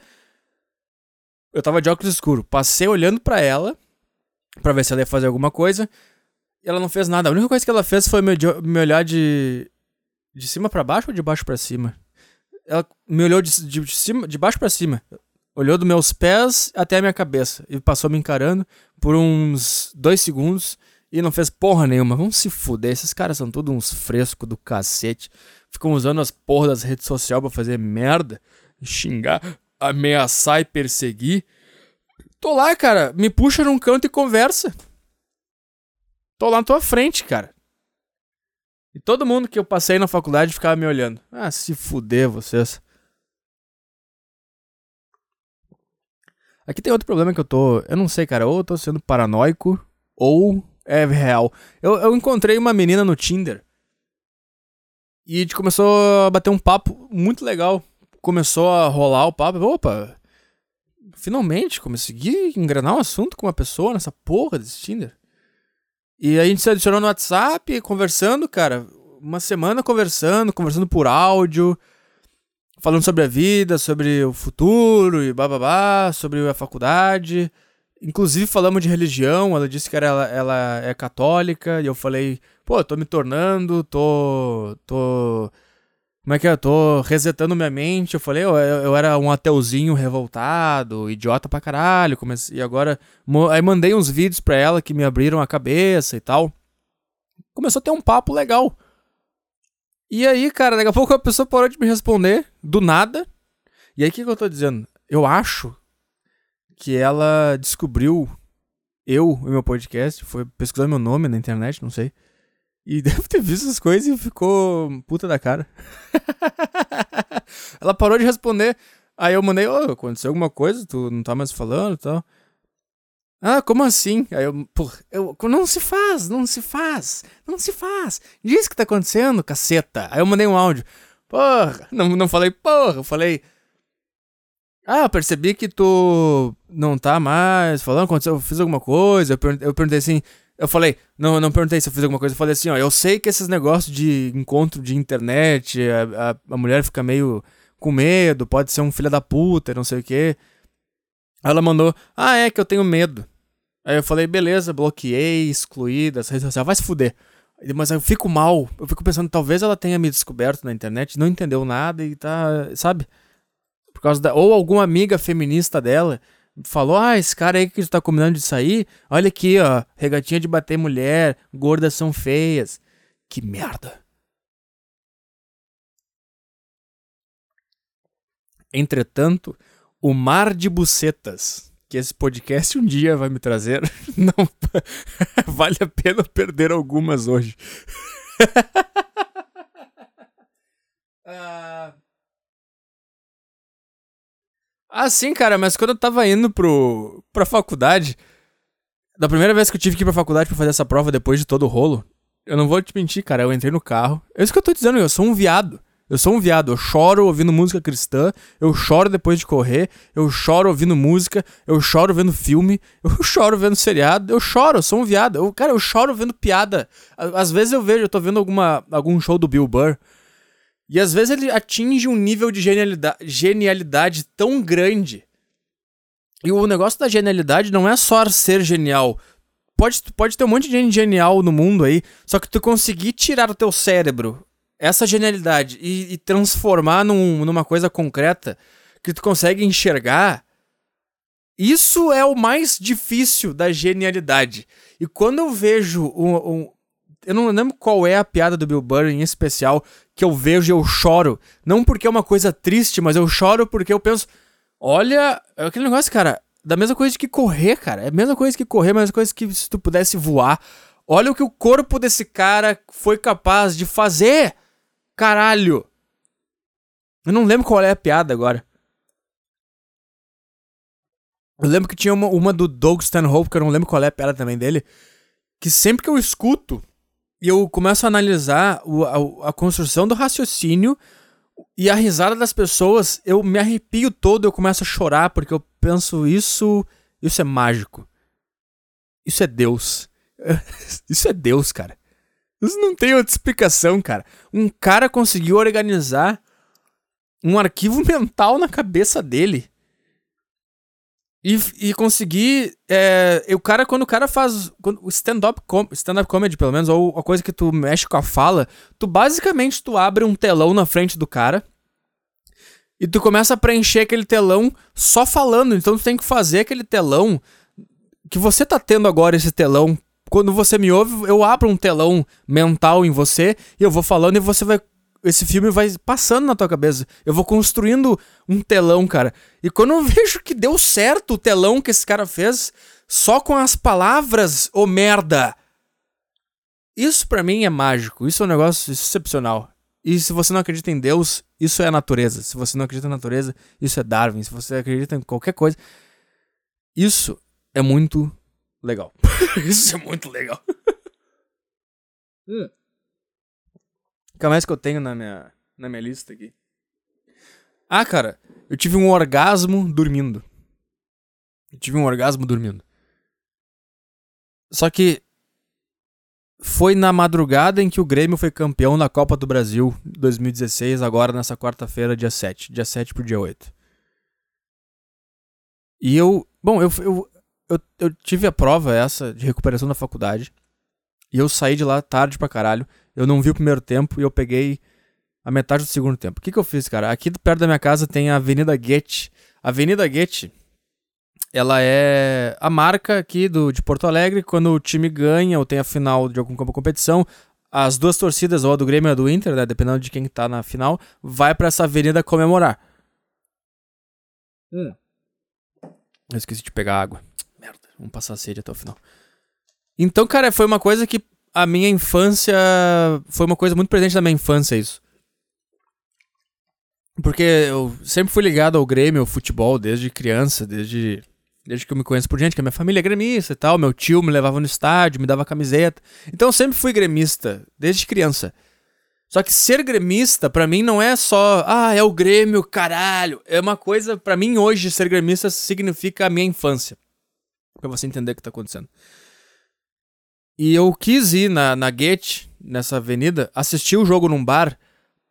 Eu tava de óculos escuro, passei olhando para ela, para ver se ela ia fazer alguma coisa, e ela não fez nada. A única coisa que ela fez foi me, me olhar de. de cima para baixo ou de baixo para cima? Ela me olhou de, de, de, cima, de baixo para cima. Olhou dos meus pés até a minha cabeça. E passou me encarando por uns dois segundos e não fez porra nenhuma. Vamos se fuder. Esses caras são todos uns frescos do cacete. Ficam usando as porras das redes sociais pra fazer merda, xingar, ameaçar e perseguir. Tô lá, cara. Me puxa num canto e conversa. Tô lá na tua frente, cara. E todo mundo que eu passei na faculdade ficava me olhando. Ah, se fuder vocês. Aqui tem outro problema que eu tô. Eu não sei, cara. Ou eu tô sendo paranoico, ou é real. Eu, eu encontrei uma menina no Tinder. E a gente começou a bater um papo muito legal. Começou a rolar o papo. Opa, finalmente consegui engrenar um assunto com uma pessoa nessa porra desse Tinder. E a gente se adicionou no WhatsApp, conversando, cara. Uma semana conversando, conversando por áudio, falando sobre a vida, sobre o futuro e bababá, sobre a faculdade. Inclusive falamos de religião, ela disse que era, ela, ela é católica, e eu falei, pô, tô me tornando, tô. tô. Como é que é? Tô resetando minha mente. Eu falei, eu, eu era um ateuzinho revoltado, idiota pra caralho. Comecei, e agora. Aí mandei uns vídeos pra ela que me abriram a cabeça e tal. Começou a ter um papo legal. E aí, cara, daqui a pouco a pessoa parou de me responder, do nada. E aí, o que, que eu tô dizendo? Eu acho que ela descobriu eu e meu podcast, foi pesquisar meu nome na internet, não sei. E [laughs] deve ter visto essas coisas e ficou puta da cara. [laughs] ela parou de responder. Aí eu mandei, ô, oh, aconteceu alguma coisa? Tu não tá mais falando e tal. Ah, como assim? Aí eu, porra, eu, não se faz, não se faz, não se faz. Diz que tá acontecendo, caceta. Aí eu mandei um áudio. Porra, não, não falei porra, eu falei, ah, eu percebi que tu não tá mais falando, aconteceu, eu fiz alguma coisa. Eu, perguntei, eu perguntei assim. Eu falei, não, eu não perguntei se eu fiz alguma coisa. Eu falei assim, ó, eu sei que esses negócios de encontro de internet, a, a, a mulher fica meio com medo, pode ser um filho da puta, não sei o quê. Aí ela mandou, ah, é que eu tenho medo. Aí eu falei, beleza, bloqueei, excluí das redes sociais, vai se fuder. Mas eu fico mal, eu fico pensando, talvez ela tenha me descoberto na internet, não entendeu nada e tá, sabe? Por causa da. Ou alguma amiga feminista dela falou: Ah, esse cara aí que tá combinando de sair, olha aqui, ó, regatinha de bater mulher, gordas são feias. Que merda. Entretanto, o mar de bucetas que esse podcast um dia vai me trazer, [laughs] não [laughs] vale a pena perder algumas hoje. uh... [laughs] Ah, sim, cara, mas quando eu tava indo pro, pra faculdade, da primeira vez que eu tive que ir pra faculdade pra fazer essa prova depois de todo o rolo, eu não vou te mentir, cara, eu entrei no carro. É isso que eu tô dizendo, eu sou um viado. Eu sou um viado, eu choro ouvindo música cristã, eu choro depois de correr, eu choro ouvindo música, eu choro vendo filme, eu [laughs] choro vendo seriado, eu choro, eu sou um viado. Eu, cara, eu choro vendo piada. Às vezes eu vejo, eu tô vendo alguma, algum show do Bill Burr, e às vezes ele atinge um nível de genialidade, genialidade tão grande. E o negócio da genialidade não é só ser genial. Pode, pode ter um monte de gente genial no mundo aí, só que tu conseguir tirar do teu cérebro essa genialidade e, e transformar num, numa coisa concreta que tu consegue enxergar, isso é o mais difícil da genialidade. E quando eu vejo um, um, eu não lembro qual é a piada do Bill Burr em especial que eu vejo e eu choro. Não porque é uma coisa triste, mas eu choro porque eu penso, olha, é aquele negócio, cara, da mesma coisa que correr, cara. É a mesma coisa que correr, a mesma coisa que se tu pudesse voar. Olha o que o corpo desse cara foi capaz de fazer. Caralho! Eu não lembro qual é a piada agora. Eu lembro que tinha uma, uma do Doug Stanhope, que eu não lembro qual é a piada também dele. Que sempre que eu escuto eu começo a analisar o, a, a, construção do raciocínio e a risada das pessoas, eu me arrepio todo, eu começo a chorar porque eu penso isso, isso é mágico. Isso é Deus. [laughs] isso é Deus, cara. Isso não tem outra explicação, cara. Um cara conseguiu organizar um arquivo [laughs] mental na cabeça dele. E, e conseguir. É, o cara, quando o cara faz. O stand-up com, stand comedy, pelo menos, ou a coisa que tu mexe com a fala, tu basicamente tu abre um telão na frente do cara. E tu começa a preencher aquele telão só falando. Então tu tem que fazer aquele telão. Que você tá tendo agora esse telão quando você me ouve, eu abro um telão mental em você e eu vou falando e você vai. Esse filme vai passando na tua cabeça. Eu vou construindo um telão, cara. E quando eu [laughs] vejo que deu certo o telão que esse cara fez, só com as palavras, ô oh, merda! Isso para mim é mágico. Isso é um negócio excepcional. E se você não acredita em Deus, isso é a natureza. Se você não acredita na natureza, isso é Darwin. Se você acredita em qualquer coisa, isso é muito legal. [laughs] Isso é muito legal. [laughs] O que mais que eu tenho na minha, na minha lista aqui? Ah, cara, eu tive um orgasmo dormindo. Eu tive um orgasmo dormindo. Só que foi na madrugada em que o Grêmio foi campeão na Copa do Brasil 2016, agora nessa quarta-feira, dia 7. Dia 7 pro dia 8. E eu. Bom, eu, eu, eu, eu tive a prova essa de recuperação da faculdade. E eu saí de lá tarde pra caralho. Eu não vi o primeiro tempo e eu peguei a metade do segundo tempo. O que, que eu fiz, cara? Aqui perto da minha casa tem a Avenida Goethe. A Avenida Goethe, ela é a marca aqui do, de Porto Alegre. Quando o time ganha ou tem a final de alguma competição, as duas torcidas, ou a do Grêmio ou a do Inter, né, dependendo de quem tá na final, vai para essa avenida comemorar. Hum. Eu esqueci de pegar água. Vamos passar sede até o final. Então, cara, foi uma coisa que a minha infância. Foi uma coisa muito presente da minha infância, isso. Porque eu sempre fui ligado ao Grêmio, ao futebol, desde criança, desde, desde que eu me conheço por gente, que a minha família é gremista e tal. Meu tio me levava no estádio, me dava camiseta. Então eu sempre fui gremista, desde criança. Só que ser gremista, para mim, não é só, ah, é o Grêmio, caralho. É uma coisa, para mim, hoje, ser gremista significa a minha infância para você entender o que tá acontecendo. E eu quis ir na, na Gate, nessa avenida, assistir o jogo num bar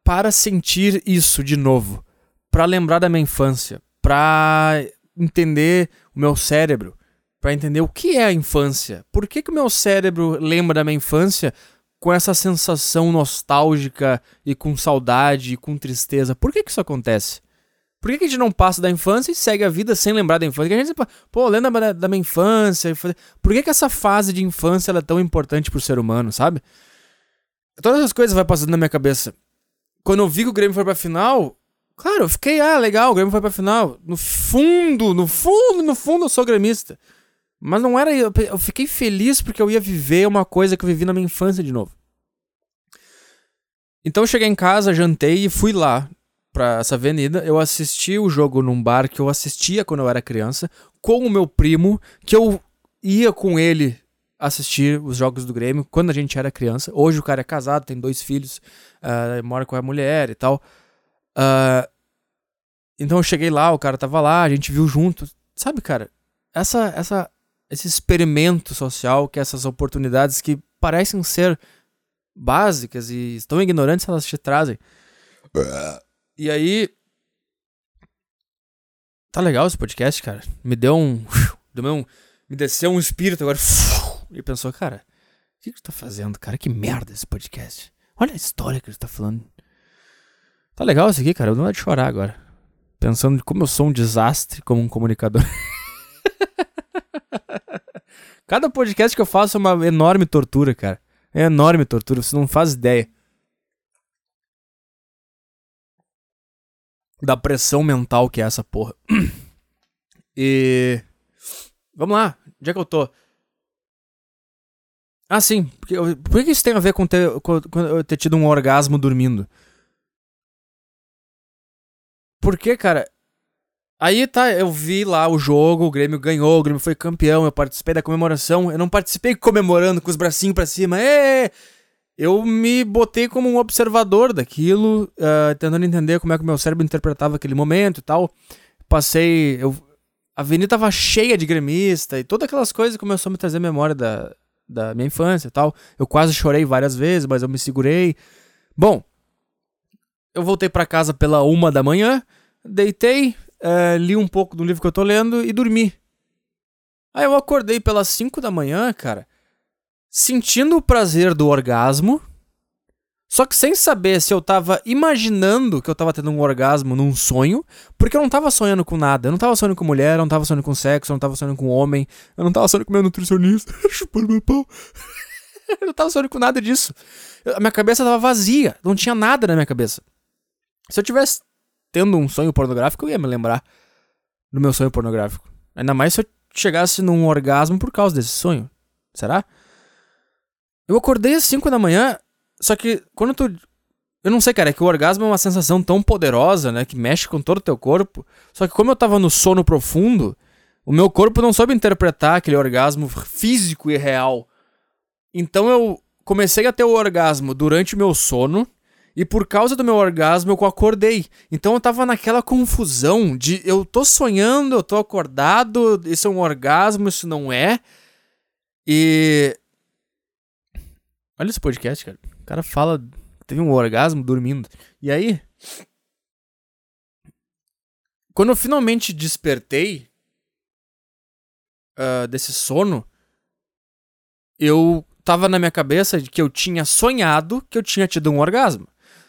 para sentir isso de novo. para lembrar da minha infância. para entender o meu cérebro. para entender o que é a infância. Por que, que o meu cérebro lembra da minha infância com essa sensação nostálgica e com saudade e com tristeza? Por que, que isso acontece? Por que, a gente não passa da infância e segue a vida sem lembrar da infância? Que a gente, pô, lembra da, da minha infância. Por que, que essa fase de infância é tão importante pro ser humano, sabe? Todas as coisas vai passando na minha cabeça. Quando eu vi que o Grêmio foi pra final, claro, eu fiquei, ah, legal, o Grêmio foi pra final. No fundo, no fundo, no fundo eu sou gremista. Mas não era. Eu fiquei feliz porque eu ia viver uma coisa que eu vivi na minha infância de novo. Então eu cheguei em casa, jantei e fui lá pra essa avenida. Eu assisti o jogo num bar que eu assistia quando eu era criança, com o meu primo, que eu ia com ele assistir os jogos do Grêmio quando a gente era criança. Hoje o cara é casado, tem dois filhos, uh, mora com a mulher e tal. Uh, então eu cheguei lá, o cara tava lá, a gente viu junto. Sabe, cara, essa, essa, esse experimento social, que essas oportunidades que parecem ser básicas e estão ignorantes, elas te trazem. E aí. Tá legal esse podcast, cara. Me deu um. Deu um me desceu um espírito agora. E pensou, cara, o que, tu tá fazendo, cara? Que merda esse podcast. Olha a história que ele tá falando. Tá legal isso aqui, cara. Eu não vou de chorar agora. Pensando como eu sou um desastre como um comunicador. [laughs] Cada podcast que eu faço é uma enorme tortura, cara. É enorme tortura, você não faz ideia. Da pressão mental que é essa porra. [clears throat] E. Vamos lá, onde é que eu tô? Ah, sim. Porque, por que isso tem a ver com ter, com, com ter tido um orgasmo dormindo? Porque, cara. Aí tá, eu vi lá o jogo, o Grêmio ganhou, o Grêmio foi campeão, eu participei da comemoração. Eu não participei comemorando com os bracinhos pra cima. Ê! Eu me botei como um observador daquilo, uh, tentando entender como é que o meu cérebro interpretava aquele momento e tal. Passei. Eu, a avenida tava cheia de gremista e todas aquelas coisas começou a me trazer memória da, da minha infância e tal. Eu quase chorei várias vezes, mas eu me segurei. Bom, eu voltei para casa pela uma da manhã, deitei, é, li um pouco do livro que eu tô lendo e dormi. Aí eu acordei pelas cinco da manhã, cara, sentindo o prazer do orgasmo, só que sem saber se eu tava imaginando que eu tava tendo um orgasmo num sonho, porque eu não tava sonhando com nada. Eu não tava sonhando com mulher, eu não tava sonhando com sexo, eu não tava sonhando com homem, eu não tava sonhando com meu nutricionista, [laughs] chupando meu pau. [laughs] eu não tava sonhando com nada disso. a minha cabeça tava vazia, não tinha nada na minha cabeça. Se eu tivesse tendo um sonho pornográfico, eu ia me lembrar do meu sonho pornográfico. Ainda mais se eu chegasse num orgasmo por causa desse sonho. Será? Eu acordei às 5 da manhã só que quando tu. Eu não sei, cara, é que o orgasmo é uma sensação tão poderosa, né? Que mexe com todo o teu corpo. Só que como eu tava no sono profundo, o meu corpo não soube interpretar aquele orgasmo físico e real. Então eu comecei a ter o orgasmo durante o meu sono. E por causa do meu orgasmo eu acordei. Então eu tava naquela confusão de eu tô sonhando, eu tô acordado, isso é um orgasmo, isso não é. E. Olha esse podcast, cara cara fala. Teve um orgasmo dormindo. E aí. Quando eu finalmente despertei uh, desse sono, eu tava na minha cabeça de que eu tinha sonhado que eu tinha tido um orgasmo.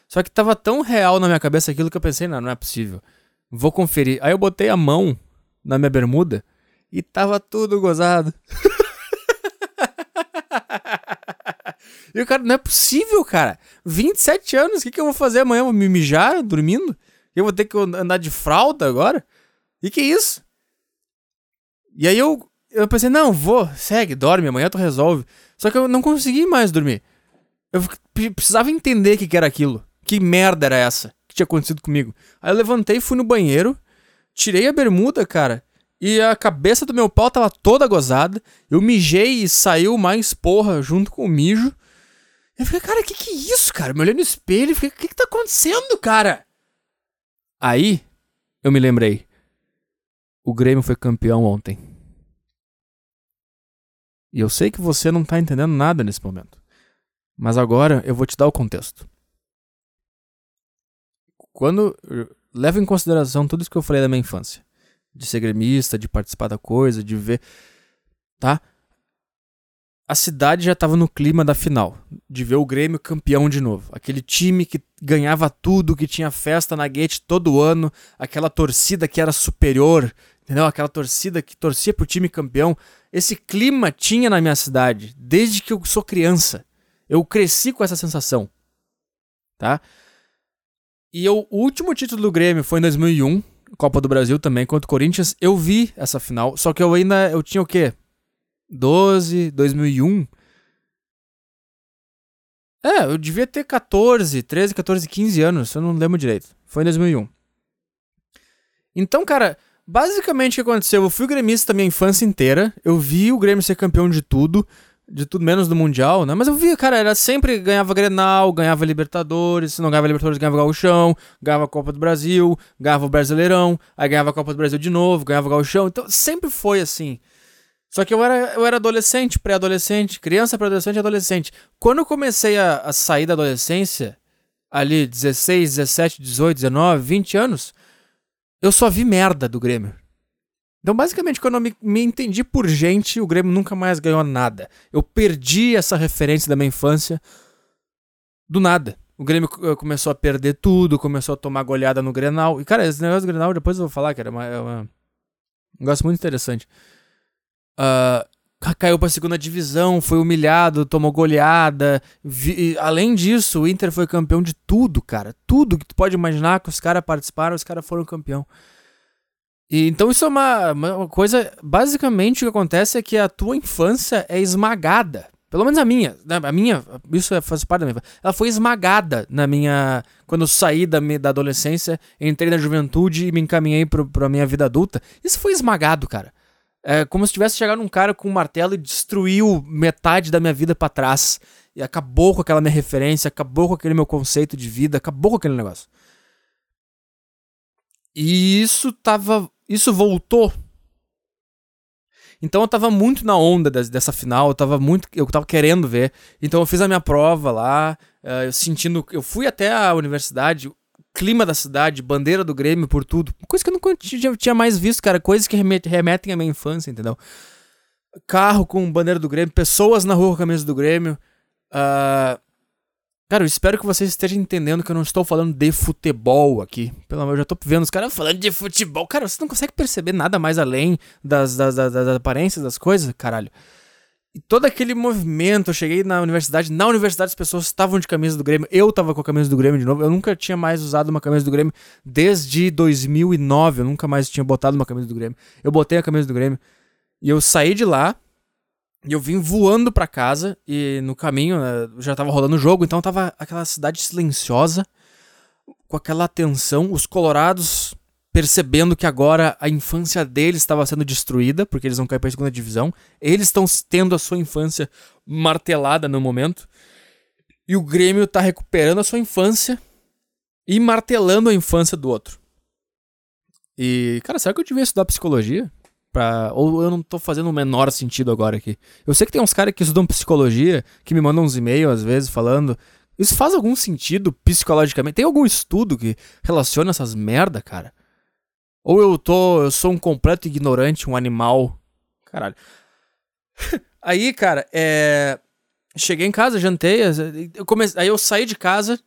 Só que tava tão real na minha cabeça aquilo que eu pensei, não, não é possível. Vou conferir. Aí eu botei a mão na minha bermuda e tava tudo gozado. [laughs] E o cara, não é possível, cara. 27 anos, o que, que eu vou fazer amanhã? Vou me mijar dormindo? Eu vou ter que andar de fralda agora? E que isso? E aí eu, eu pensei, não, vou, segue, dorme, amanhã tu resolve. Só que eu não consegui mais dormir. Eu precisava entender o que, que era aquilo. Que merda era essa que tinha acontecido comigo. Aí eu levantei, fui no banheiro, tirei a bermuda, cara, e a cabeça do meu pau tava toda gozada. Eu mijei e saiu mais porra junto com o mijo. Eu fiquei, cara, que que é isso, cara? Me olhei no espelho e fiquei, o que que tá acontecendo, cara? Aí, eu me lembrei. O Grêmio foi campeão ontem. E eu sei que você não tá entendendo nada nesse momento. Mas agora eu vou te dar o contexto. Quando leva em consideração tudo isso que eu falei da minha infância, de ser gremista, de participar da coisa, de ver, tá? a cidade já estava no clima da final, de ver o Grêmio campeão de novo. Aquele time que ganhava tudo, que tinha festa na gate todo ano, aquela torcida que era superior, entendeu? Aquela torcida que torcia pro time campeão. Esse clima tinha na minha cidade desde que eu sou criança. Eu cresci com essa sensação, tá? E eu, o último título do Grêmio foi em 2001, Copa do Brasil também, contra o Corinthians. Eu vi essa final, só que eu ainda eu tinha o quê? 12, 2001. É, eu devia ter 14, 13, 14, 15 anos, eu não lembro direito. Foi em 2001. Então, cara, basicamente o que aconteceu? Eu fui gremista minha infância inteira, eu vi o Grêmio ser campeão de tudo, de tudo menos do Mundial, né? Mas eu via, cara, era sempre ganhava Grenal, ganhava Libertadores, se não ganhava Libertadores, ganhava Gauchão, ganhava Copa do Brasil, ganhava o Brasileirão, aí ganhava a Copa do Brasil de novo, ganhava Gauchão. Então sempre foi assim. Só que eu era, eu era adolescente, pré-adolescente, criança, pré-adolescente adolescente. Quando eu comecei a, a sair da adolescência, ali 16, 17, 18, 19, 20 anos, eu só vi merda do Grêmio. Então, basicamente, quando eu me, me, entendi por gente, o Grêmio nunca mais ganhou nada. Eu perdi essa referência da minha infância do nada. O Grêmio eh, começou a perder tudo, começou a tomar goleada no Grenal. E, cara, esse negócio do Grenal, depois eu vou falar, que era uma, é uma, um negócio muito interessante. Uh, caiu pra segunda divisão, foi humilhado, tomou goleada. Vi, além disso, o Inter foi campeão de tudo, cara. Tudo que tu pode imaginar que os caras participaram, os caras foram campeão. E, então isso é uma, uma coisa. Basicamente o que acontece é que a tua infância é esmagada. Pelo menos a minha. Né, a minha, isso é, faz parte da minha. Ela foi esmagada na minha. Quando eu saí da, da adolescência, entrei na juventude e me encaminhei pro, pra minha vida adulta. Isso foi esmagado, cara. É como se tivesse chegado um cara com um martelo e destruiu metade da minha vida para trás. E acabou com aquela minha referência, acabou com aquele meu conceito de vida, acabou com aquele negócio. E isso tava isso voltou. Então eu tava muito na onda dessa final, eu tava muito. Eu tava querendo ver. Então eu fiz a minha prova lá, uh, eu sentindo. Eu fui até a universidade, clima da cidade, bandeira do Grêmio por tudo. Coisa que eu não tinha, tinha mais visto, cara. Coisas que remetem à minha infância, entendeu? Carro com bandeira do Grêmio, pessoas na rua com a camisa do Grêmio. Uh, Cara, eu espero que vocês estejam entendendo que eu não estou falando de futebol aqui. Pelo amor, eu já tô vendo os caras falando de futebol. Cara, você não consegue perceber nada mais além das, das, das, das aparências das coisas, caralho. E todo aquele movimento, eu cheguei na universidade, na universidade as pessoas estavam de camisa do Grêmio, eu tava com a camisa do Grêmio de novo, eu nunca tinha mais usado uma camisa do Grêmio desde 2009, eu nunca mais tinha botado uma camisa do Grêmio. Eu botei a camisa do Grêmio e eu saí de lá, e eu vim voando para casa e no caminho né, já tava rolando o jogo, então tava aquela cidade silenciosa, com aquela atenção, os colorados percebendo que agora a infância deles estava sendo destruída, porque eles vão cair para segunda divisão. Eles estão tendo a sua infância martelada no momento. E o Grêmio tá recuperando a sua infância e martelando a infância do outro. E, cara, será que eu devia estudar psicologia? Pra, ou eu não tô fazendo o menor sentido agora aqui. Eu sei que tem uns caras que estudam psicologia, que me mandam uns e-mails às vezes falando. Isso faz algum sentido psicologicamente? Tem algum estudo que relaciona essas merda, cara? Ou eu tô. Eu sou um completo ignorante, um animal. Caralho. [laughs] Aí, cara, é. Cheguei em casa, jantei. Eu comecei... Aí eu saí de casa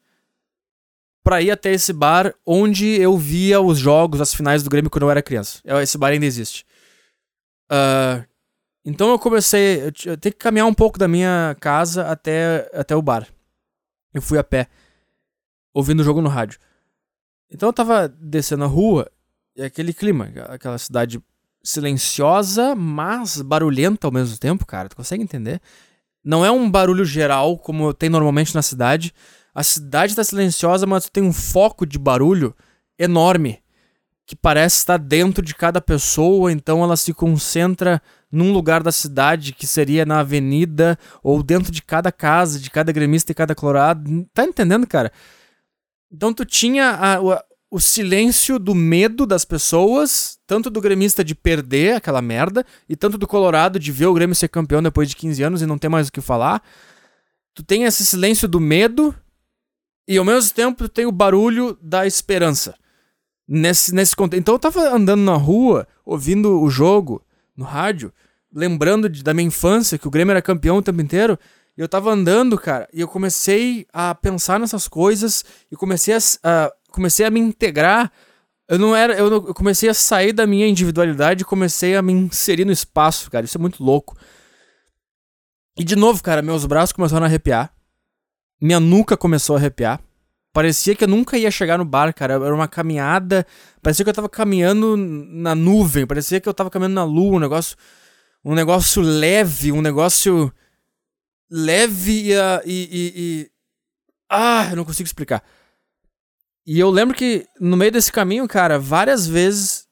pra ir até esse bar onde eu via os jogos, as finais do Grêmio quando eu era criança. Esse bar ainda existe. Uh, então eu comecei. Eu, eu tenho que caminhar um pouco da minha casa até, até o bar. Eu fui a pé, ouvindo o jogo no rádio. Então eu tava descendo a rua e aquele clima, aquela cidade silenciosa, mas barulhenta ao mesmo tempo, cara. Tu consegue entender? Não é um barulho geral como tem normalmente na cidade. A cidade tá silenciosa, mas tem um foco de barulho enorme que parece estar dentro de cada pessoa, então ela se concentra num lugar da cidade que seria na avenida ou dentro de cada casa, de cada gremista e cada colorado. Tá entendendo, cara? Então tu tinha a, o, o silêncio do medo das pessoas, tanto do gremista de perder aquela merda, e tanto do colorado de ver o Grêmio ser campeão depois de 15 anos e não ter mais o que falar. Tu tem esse silêncio do medo e ao mesmo tempo tu tem o barulho da esperança nesse, nesse contexto. Então eu tava andando na rua, ouvindo o jogo no rádio, lembrando de, da minha infância, que o Grêmio era campeão o tempo inteiro. E eu tava andando, cara, e eu comecei a pensar nessas coisas e comecei a, a comecei a me integrar. Eu não era, eu, eu comecei a sair da minha individualidade e comecei a me inserir no espaço, cara. Isso é muito louco. E de novo, cara, meus braços começaram a arrepiar. Minha nuca começou a arrepiar. Parecia que eu nunca ia chegar no bar, cara. Era uma caminhada. Parecia que eu tava caminhando na nuvem. Parecia que eu tava caminhando na lua. Um negócio. Um negócio leve. Um negócio. Leve e. e, e, e... Ah, eu não consigo explicar. E eu lembro que no meio desse caminho, cara, várias vezes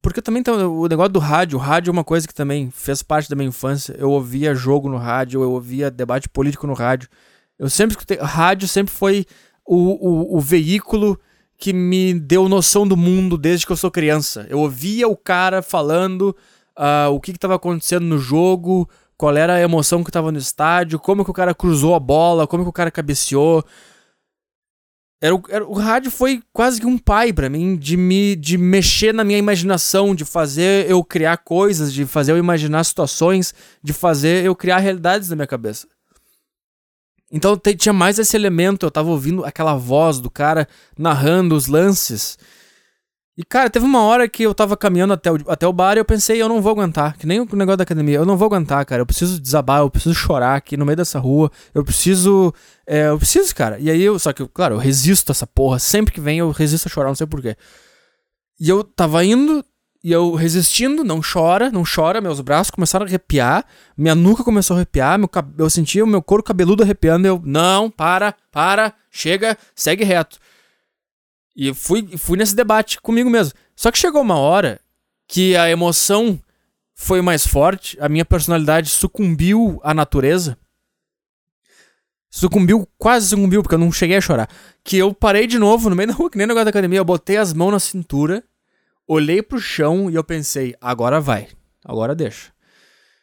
Porque também tem o negócio do rádio. O rádio é uma coisa que também fez parte da minha infância. Eu ouvia jogo no rádio, eu ouvia debate político no rádio. Eu sempre escutei. Rádio sempre foi o, o, o veículo que me deu noção do mundo desde que eu sou criança. Eu ouvia o cara falando uh, o que estava acontecendo no jogo, qual era a emoção que estava no estádio, como que o cara cruzou a bola, como que o cara cabeceou. Era, o, era, o rádio foi quase que um pai para mim, de me de mexer na minha imaginação, de fazer eu criar coisas, de fazer eu imaginar situações, de fazer eu criar realidades na minha cabeça. Então tinha mais esse elemento, eu tava ouvindo aquela voz do cara narrando os lances. E, cara, teve uma hora que eu tava caminhando até o, até o bar e eu pensei, eu não vou aguentar. Que nem o negócio da academia. Eu não vou aguentar, cara. Eu preciso desabar, eu preciso chorar aqui no meio dessa rua. Eu preciso. É, eu preciso, cara. E aí eu. Só que, claro, eu resisto a essa porra. Sempre que vem eu resisto a chorar, não sei porquê. E eu tava indo, e eu resistindo, não chora, não chora, meus braços começaram a arrepiar, minha nuca começou a arrepiar, meu, eu sentia o meu couro cabeludo arrepiando, eu, não, para, para, chega, segue reto. E fui, fui nesse debate comigo mesmo. Só que chegou uma hora que a emoção foi mais forte, a minha personalidade sucumbiu à natureza. Sucumbiu, quase sucumbiu, porque eu não cheguei a chorar. Que eu parei de novo no meio da rua, que nem negócio da academia, eu botei as mãos na cintura, olhei pro chão e eu pensei, agora vai, agora deixa.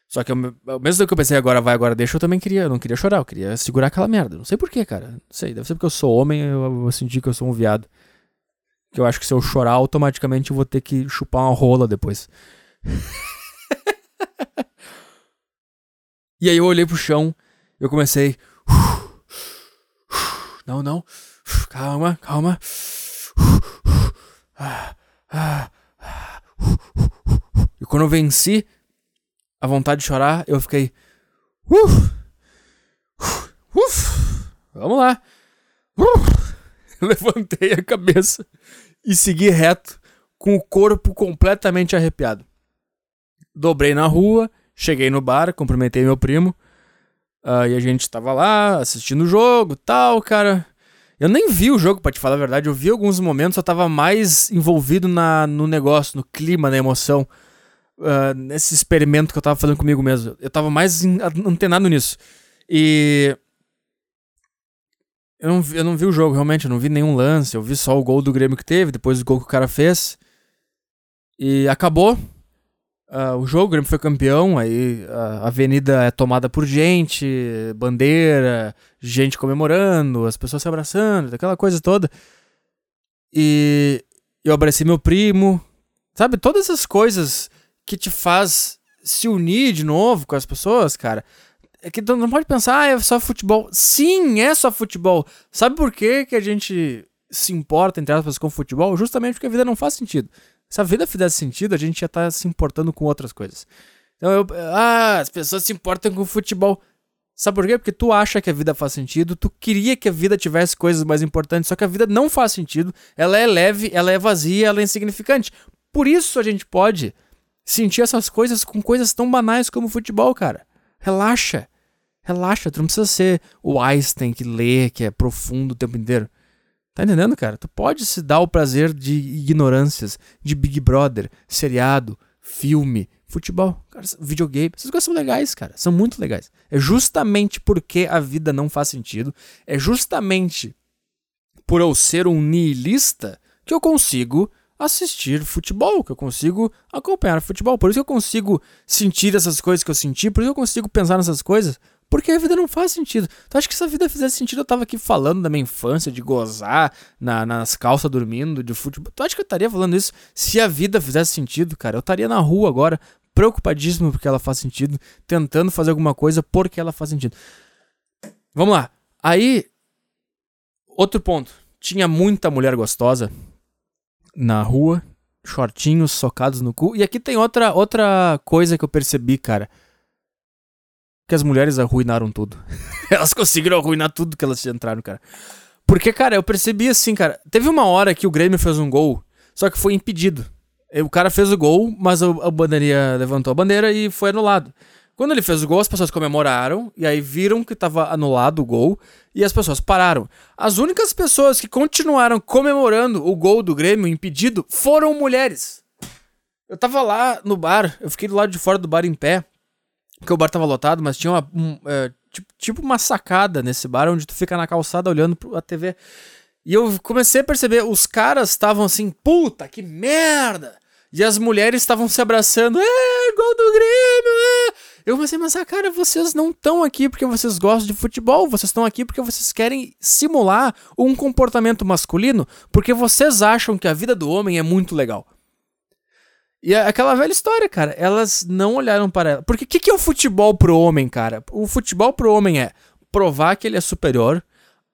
Só que ao mesmo que eu pensei, agora vai, agora deixa, eu também queria, eu não queria chorar, eu queria segurar aquela merda. Não sei porquê, cara. Não sei, deve ser porque eu sou homem, eu, eu senti que eu sou um viado. Que eu acho que se eu chorar, automaticamente eu vou ter que chupar uma rola depois. [laughs] e aí eu olhei pro chão, eu comecei. Não, não. Calma, calma. E quando eu venci a vontade de chorar, eu fiquei. Vamos lá. [laughs] Levantei a cabeça e segui reto, com o corpo completamente arrepiado. Dobrei na rua, cheguei no bar, cumprimentei meu primo. Uh, e a gente tava lá assistindo o jogo tal, cara. Eu nem vi o jogo, pra te falar a verdade. Eu vi alguns momentos, eu tava mais envolvido na, no negócio, no clima, na emoção. Uh, nesse experimento que eu tava fazendo comigo mesmo. Eu tava mais antenado nisso. E eu não, vi, eu não vi o jogo, realmente, eu não vi nenhum lance. Eu vi só o gol do Grêmio que teve, depois o gol que o cara fez. E acabou. Uh, o jogo, o Grêmio foi campeão, aí a avenida é tomada por gente, bandeira, gente comemorando, as pessoas se abraçando, aquela coisa toda. E eu abracei meu primo, sabe? Todas essas coisas que te faz se unir de novo com as pessoas, cara. É que não pode pensar, ah, é só futebol. Sim, é só futebol. Sabe por que, que a gente se importa, entre aspas, com futebol? Justamente porque a vida não faz sentido. Se a vida fizesse sentido, a gente já tá se importando com outras coisas. Então eu. Ah, as pessoas se importam com futebol. Sabe por quê? Porque tu acha que a vida faz sentido, tu queria que a vida tivesse coisas mais importantes, só que a vida não faz sentido, ela é leve, ela é vazia, ela é insignificante. Por isso a gente pode sentir essas coisas com coisas tão banais como futebol, cara. Relaxa. Relaxa, tu não precisa ser o Einstein que lê, que é profundo o tempo inteiro. Tá entendendo, cara? Tu pode se dar o prazer de ignorâncias, de Big Brother, seriado, filme, futebol, cara, videogame. Essas coisas são legais, cara. São muito legais. É justamente porque a vida não faz sentido. É justamente por eu ser um nihilista que eu consigo assistir futebol, que eu consigo acompanhar futebol. Por isso que eu consigo sentir essas coisas que eu senti, por isso que eu consigo pensar nessas coisas. Porque a vida não faz sentido. Tu acha que se a vida fizesse sentido, eu tava aqui falando da minha infância, de gozar na, nas calças dormindo, de futebol. Tu acha que eu estaria falando isso se a vida fizesse sentido, cara? Eu estaria na rua agora, preocupadíssimo porque ela faz sentido, tentando fazer alguma coisa porque ela faz sentido. Vamos lá. Aí, outro ponto. Tinha muita mulher gostosa na rua, shortinhos socados no cu. E aqui tem outra, outra coisa que eu percebi, cara que as mulheres arruinaram tudo. [laughs] elas conseguiram arruinar tudo que elas entraram, cara. Porque, cara, eu percebi assim, cara. Teve uma hora que o Grêmio fez um gol, só que foi impedido. O cara fez o gol, mas a, bandeirinha levantou a bandeira e foi anulado. Quando ele fez o gol, as pessoas comemoraram e aí viram que estava anulado o gol e as pessoas pararam. As únicas pessoas que continuaram comemorando o gol do Grêmio impedido foram mulheres. Eu tava lá no bar, eu fiquei do lado de fora do bar em pé, porque o bar tava lotado, mas tinha uma, um, é, tipo, tipo uma sacada nesse bar onde tu fica na calçada olhando a TV. E eu comecei a perceber, os caras estavam assim, puta, que merda! E as mulheres estavam se abraçando, é, gol do Grêmio, é! Eu pensei, mas cara, vocês não estão aqui porque vocês gostam de futebol, vocês estão aqui porque vocês querem simular um comportamento masculino, porque vocês acham que a vida do homem é muito legal. E é aquela velha história, cara, elas não olharam para ela. Porque o que, que é o futebol pro homem, cara? O futebol pro homem é provar que ele é superior,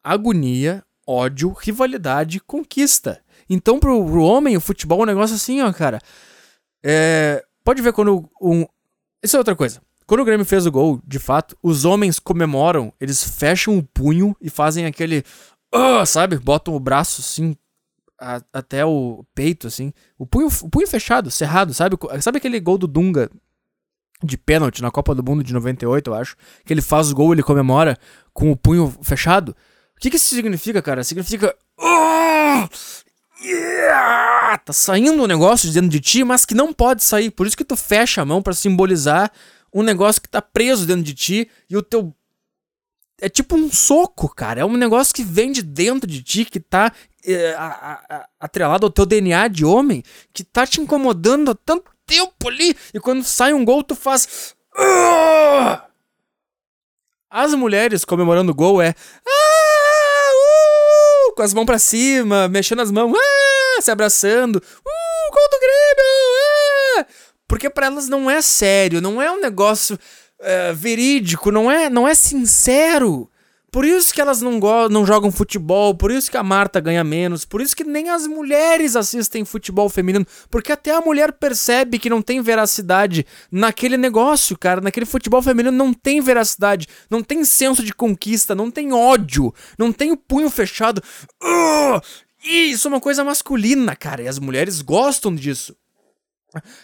agonia, ódio, rivalidade, conquista. Então, pro, pro homem, o futebol é um negócio assim, ó, cara. É, pode ver quando um. Isso é outra coisa. Quando o Grêmio fez o gol, de fato, os homens comemoram, eles fecham o punho e fazem aquele. Uh, sabe? Botam o braço assim a, até o peito, assim. O punho, o punho fechado, cerrado, sabe? Sabe aquele gol do Dunga de pênalti na Copa do Mundo de 98, eu acho? Que ele faz o gol, ele comemora com o punho fechado. O que, que isso significa, cara? Significa. Uh, yeah! Tá saindo um negócio de dentro de ti, mas que não pode sair. Por isso que tu fecha a mão para simbolizar um negócio que tá preso dentro de ti e o teu. É tipo um soco, cara. É um negócio que vem de dentro de ti, que tá é, a, a, atrelado ao teu DNA de homem, que tá te incomodando há tanto tempo ali. E quando sai um gol, tu faz. Uh! As mulheres comemorando o gol é. Ah, uh! Com as mãos para cima, mexendo as mãos, ah! se abraçando. Uh, gol do Grêmio! Ah! Porque para elas não é sério, não é um negócio uh, verídico, não é, não é sincero. Por isso que elas não, não jogam futebol, por isso que a Marta ganha menos, por isso que nem as mulheres assistem futebol feminino, porque até a mulher percebe que não tem veracidade naquele negócio, cara, naquele futebol feminino não tem veracidade, não tem senso de conquista, não tem ódio, não tem o punho fechado. Uh! Isso é uma coisa masculina, cara, e as mulheres gostam disso.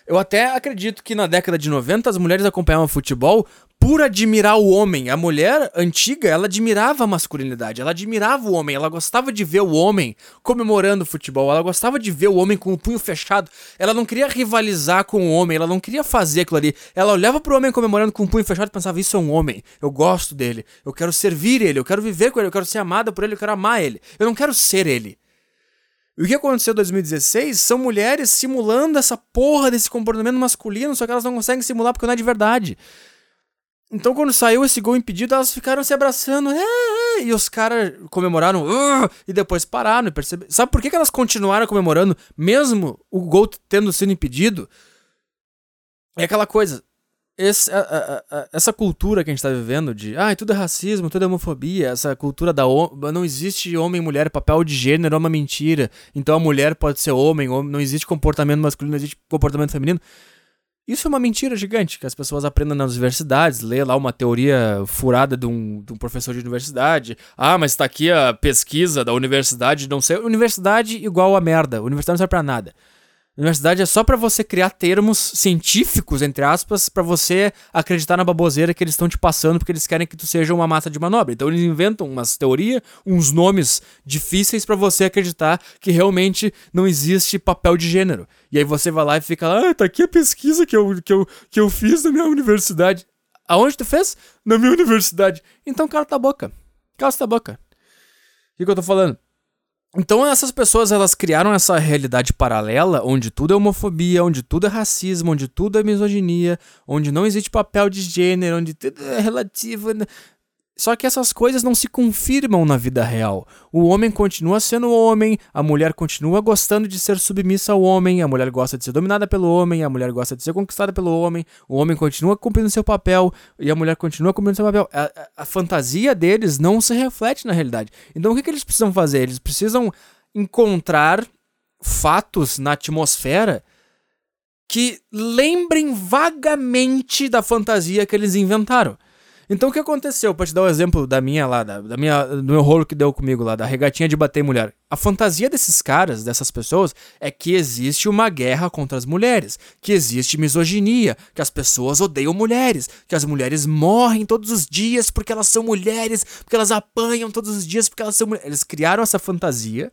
Eu até acredito que na década de 90 as mulheres acompanhavam futebol por admirar o homem. A mulher antiga, ela admirava a masculinidade, ela admirava o homem, ela gostava de ver o homem comemorando o futebol, ela gostava de ver o homem com o punho fechado. Ela não queria rivalizar com o homem, ela não queria fazer aquilo ali. Ela olhava pro homem comemorando com o punho fechado e pensava: Isso é um homem, eu gosto dele, eu quero servir ele, eu quero viver com ele, eu quero ser amada por ele, eu quero amar ele, eu não quero ser ele. E o que aconteceu em 2016 são mulheres simulando essa porra desse comportamento masculino, só que elas não conseguem simular porque não é de verdade. Então, quando saiu esse gol impedido, elas ficaram se abraçando. É, é, e os caras comemoraram. Uh, e depois pararam e perceberam. Sabe por que, que elas continuaram comemorando, mesmo o gol tendo sido impedido? É aquela coisa. Esse, a, a, a, essa cultura que a gente tá vivendo de ah, tudo é racismo, tudo é homofobia, essa cultura da não existe homem e mulher, papel de gênero é uma mentira, então a mulher pode ser homem, não existe comportamento masculino, não existe comportamento feminino. Isso é uma mentira gigante, que as pessoas aprendem nas universidades, lê lá uma teoria furada de um, de um professor de universidade. Ah, mas tá aqui a pesquisa da universidade, não sei. Universidade igual a merda. Universidade não serve pra nada. Universidade é só para você criar termos científicos, entre aspas, para você acreditar na baboseira que eles estão te passando porque eles querem que tu seja uma massa de manobra. Então eles inventam umas teorias, uns nomes difíceis para você acreditar que realmente não existe papel de gênero. E aí você vai lá e fica, ah, tá aqui a pesquisa que eu, que eu, que eu fiz na minha universidade. Aonde tu fez? Na minha universidade. Então cala tua boca. Cala tua boca. O que, que eu tô falando? Então essas pessoas elas criaram essa realidade paralela onde tudo é homofobia, onde tudo é racismo, onde tudo é misoginia, onde não existe papel de gênero, onde tudo é relativo. Só que essas coisas não se confirmam na vida real. O homem continua sendo homem, a mulher continua gostando de ser submissa ao homem, a mulher gosta de ser dominada pelo homem, a mulher gosta de ser conquistada pelo homem, o homem continua cumprindo seu papel e a mulher continua cumprindo seu papel. A, a, a fantasia deles não se reflete na realidade. Então o que, que eles precisam fazer? Eles precisam encontrar fatos na atmosfera que lembrem vagamente da fantasia que eles inventaram. Então o que aconteceu? Pra te dar o um exemplo da minha lá, da, da, minha, do meu rolo que deu comigo lá, da regatinha de bater mulher. A fantasia desses caras, dessas pessoas, é que existe uma guerra contra as mulheres, que existe misoginia, que as pessoas odeiam mulheres, que as mulheres morrem todos os dias porque elas são mulheres, porque elas apanham todos os dias porque elas são mulheres. Eles criaram essa fantasia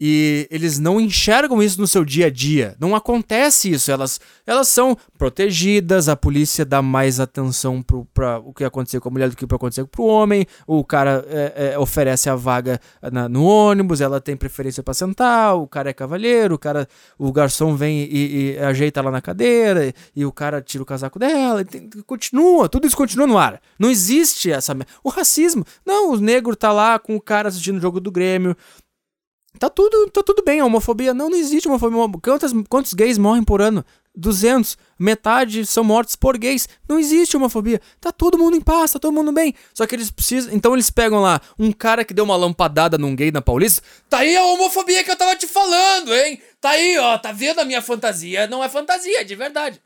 E eles não enxergam isso no seu dia a dia. Não acontece isso. Elas, elas são protegidas, a polícia dá mais atenção para o que aconteceu com a mulher do que para acontecer com o homem. O cara é, é, oferece a vaga na, no ônibus, ela tem preferência para sentar, o cara é cavalheiro, o cara, o garçom vem e, e ajeita lá na cadeira, e, e, o cara tira o casaco dela. Tem, continua, tudo isso continua no ar. Não existe essa. O racismo. Não, o negro tá lá com o cara assistindo o jogo do Grêmio Tá tudo, tá tudo bem, a homofobia. Não, não existe homofobia. Quantos, quantos gays morrem por ano? 200. Metade são mortos por gays. Não existe homofobia. Tá todo mundo em paz, tá todo mundo bem. Só que eles precisam. Então eles pegam lá um cara que deu uma lampadada num gay na Paulista. Tá aí a homofobia que eu tava te falando, hein? Tá aí, ó. Tá vendo a minha fantasia? Não é fantasia, é de verdade.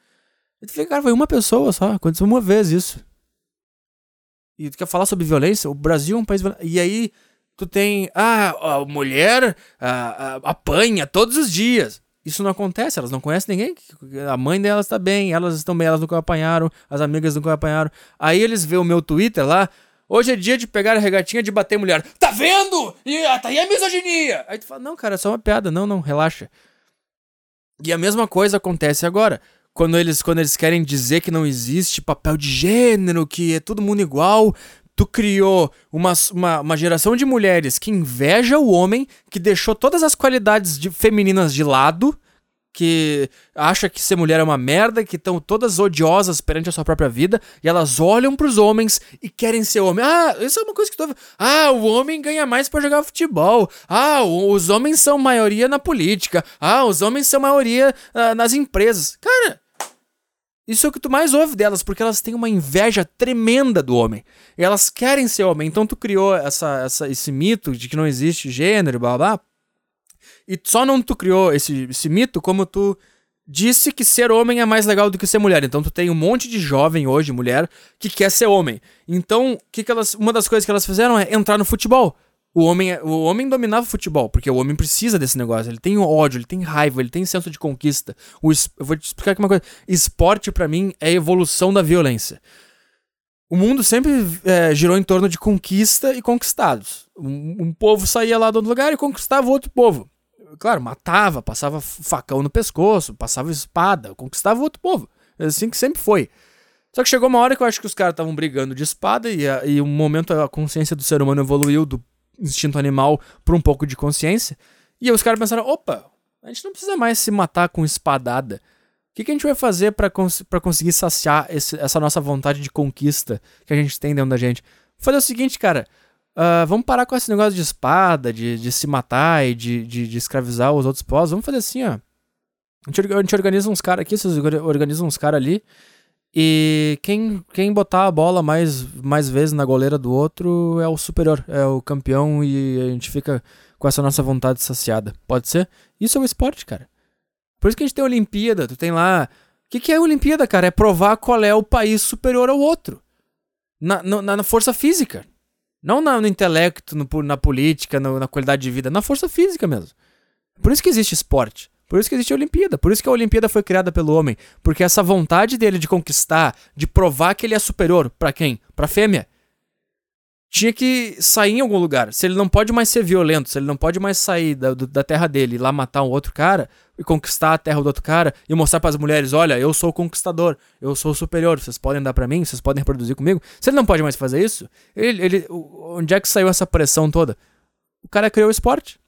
E tu fica, cara, foi uma pessoa só. Aconteceu uma vez isso. E tu quer falar sobre violência? O Brasil é um país. E aí tu tem. Ah, a mulher ah, apanha todos os dias. Isso não acontece, elas não conhecem ninguém. A mãe delas está bem, elas estão bem, elas nunca apanharam, as amigas nunca apanharam. Aí eles vê o meu Twitter lá. Hoje é dia de pegar a regatinha de bater mulher. Tá vendo? E ah, tá aí a misoginia. Aí tu fala, não, cara, é só uma piada. Não, não, relaxa. E a mesma coisa acontece agora. Quando eles, quando eles querem dizer que não existe papel de gênero, que é todo mundo igual, tu criou uma, uma, uma, geração de mulheres que inveja o homem, que deixou todas as qualidades de, femininas de lado, que acha que ser mulher é uma merda, que estão todas odiosas perante a sua própria vida, e elas olham para os homens e querem ser homem. Ah, isso é uma coisa que tu Ah, o homem ganha mais para jogar futebol. Ah, os homens são maioria na política. Ah, os homens são maioria ah, nas empresas. Cara, isso é o que tu mais ouve delas, porque elas têm uma inveja tremenda do homem. E elas querem ser homem. Então tu criou essa, essa, esse mito de que não existe gênero, blá blá. E só não tu criou esse, esse mito como tu disse que ser homem é mais legal do que ser mulher. Então tu tem um monte de jovem hoje, mulher, que quer ser homem. Então, que que elas, uma das coisas que elas fizeram é entrar no futebol. O homem, é, o homem dominava o futebol, porque o homem precisa desse negócio. Ele tem ódio, ele tem raiva, ele tem senso de conquista. O, eu vou te explicar aqui uma coisa. Esporte, para mim, é a evolução da violência. O mundo sempre é, girou em torno de conquista e conquistados. Um, um povo saía lá do outro lugar e conquistava outro povo. Claro, matava, passava facão no pescoço, passava espada, conquistava outro povo. É assim que sempre foi. Só que chegou uma hora que eu acho que os caras estavam brigando de espada e, e um momento a consciência do ser humano evoluiu do instinto animal por um pouco de consciência. E os caras pensaram: opa, a gente não precisa mais se matar com espadada. O que, que a gente vai fazer para cons conseguir saciar esse, essa nossa vontade de conquista que a gente tem dentro da gente? Vou fazer o seguinte, cara. Uh, vamos parar com esse negócio de espada, de, de se matar e de, de, de escravizar os outros povos. Vamos fazer assim, ó. A gente, a gente organiza uns caras aqui, vocês organizam uns caras ali. E quem, quem botar a bola mais, mais vezes na goleira do outro é o superior, é o campeão e a gente fica com essa nossa vontade saciada. Pode ser? Isso é o esporte, cara. Por isso que a gente tem a Olimpíada, tu tem lá. O que, que é a Olimpíada, cara? É provar qual é o país superior ao outro. Na, na, na força física. Não na, no intelecto, no, na política, no, na qualidade de vida, na força física mesmo. Por isso que existe esporte. Por isso que existe a Olimpíada. Por isso que a Olimpíada foi criada pelo homem. Porque essa vontade dele de conquistar, de provar que ele é superior, para quem? Pra fêmea. Tinha que sair em algum lugar. Se ele não pode mais ser violento, se ele não pode mais sair da, da terra dele e lá matar um outro cara e conquistar a terra do outro cara e mostrar para as mulheres: olha, eu sou o conquistador, eu sou o superior, vocês podem dar para mim, vocês podem reproduzir comigo. Se ele não pode mais fazer isso, ele, ele, onde é que saiu essa pressão toda? O cara criou o esporte.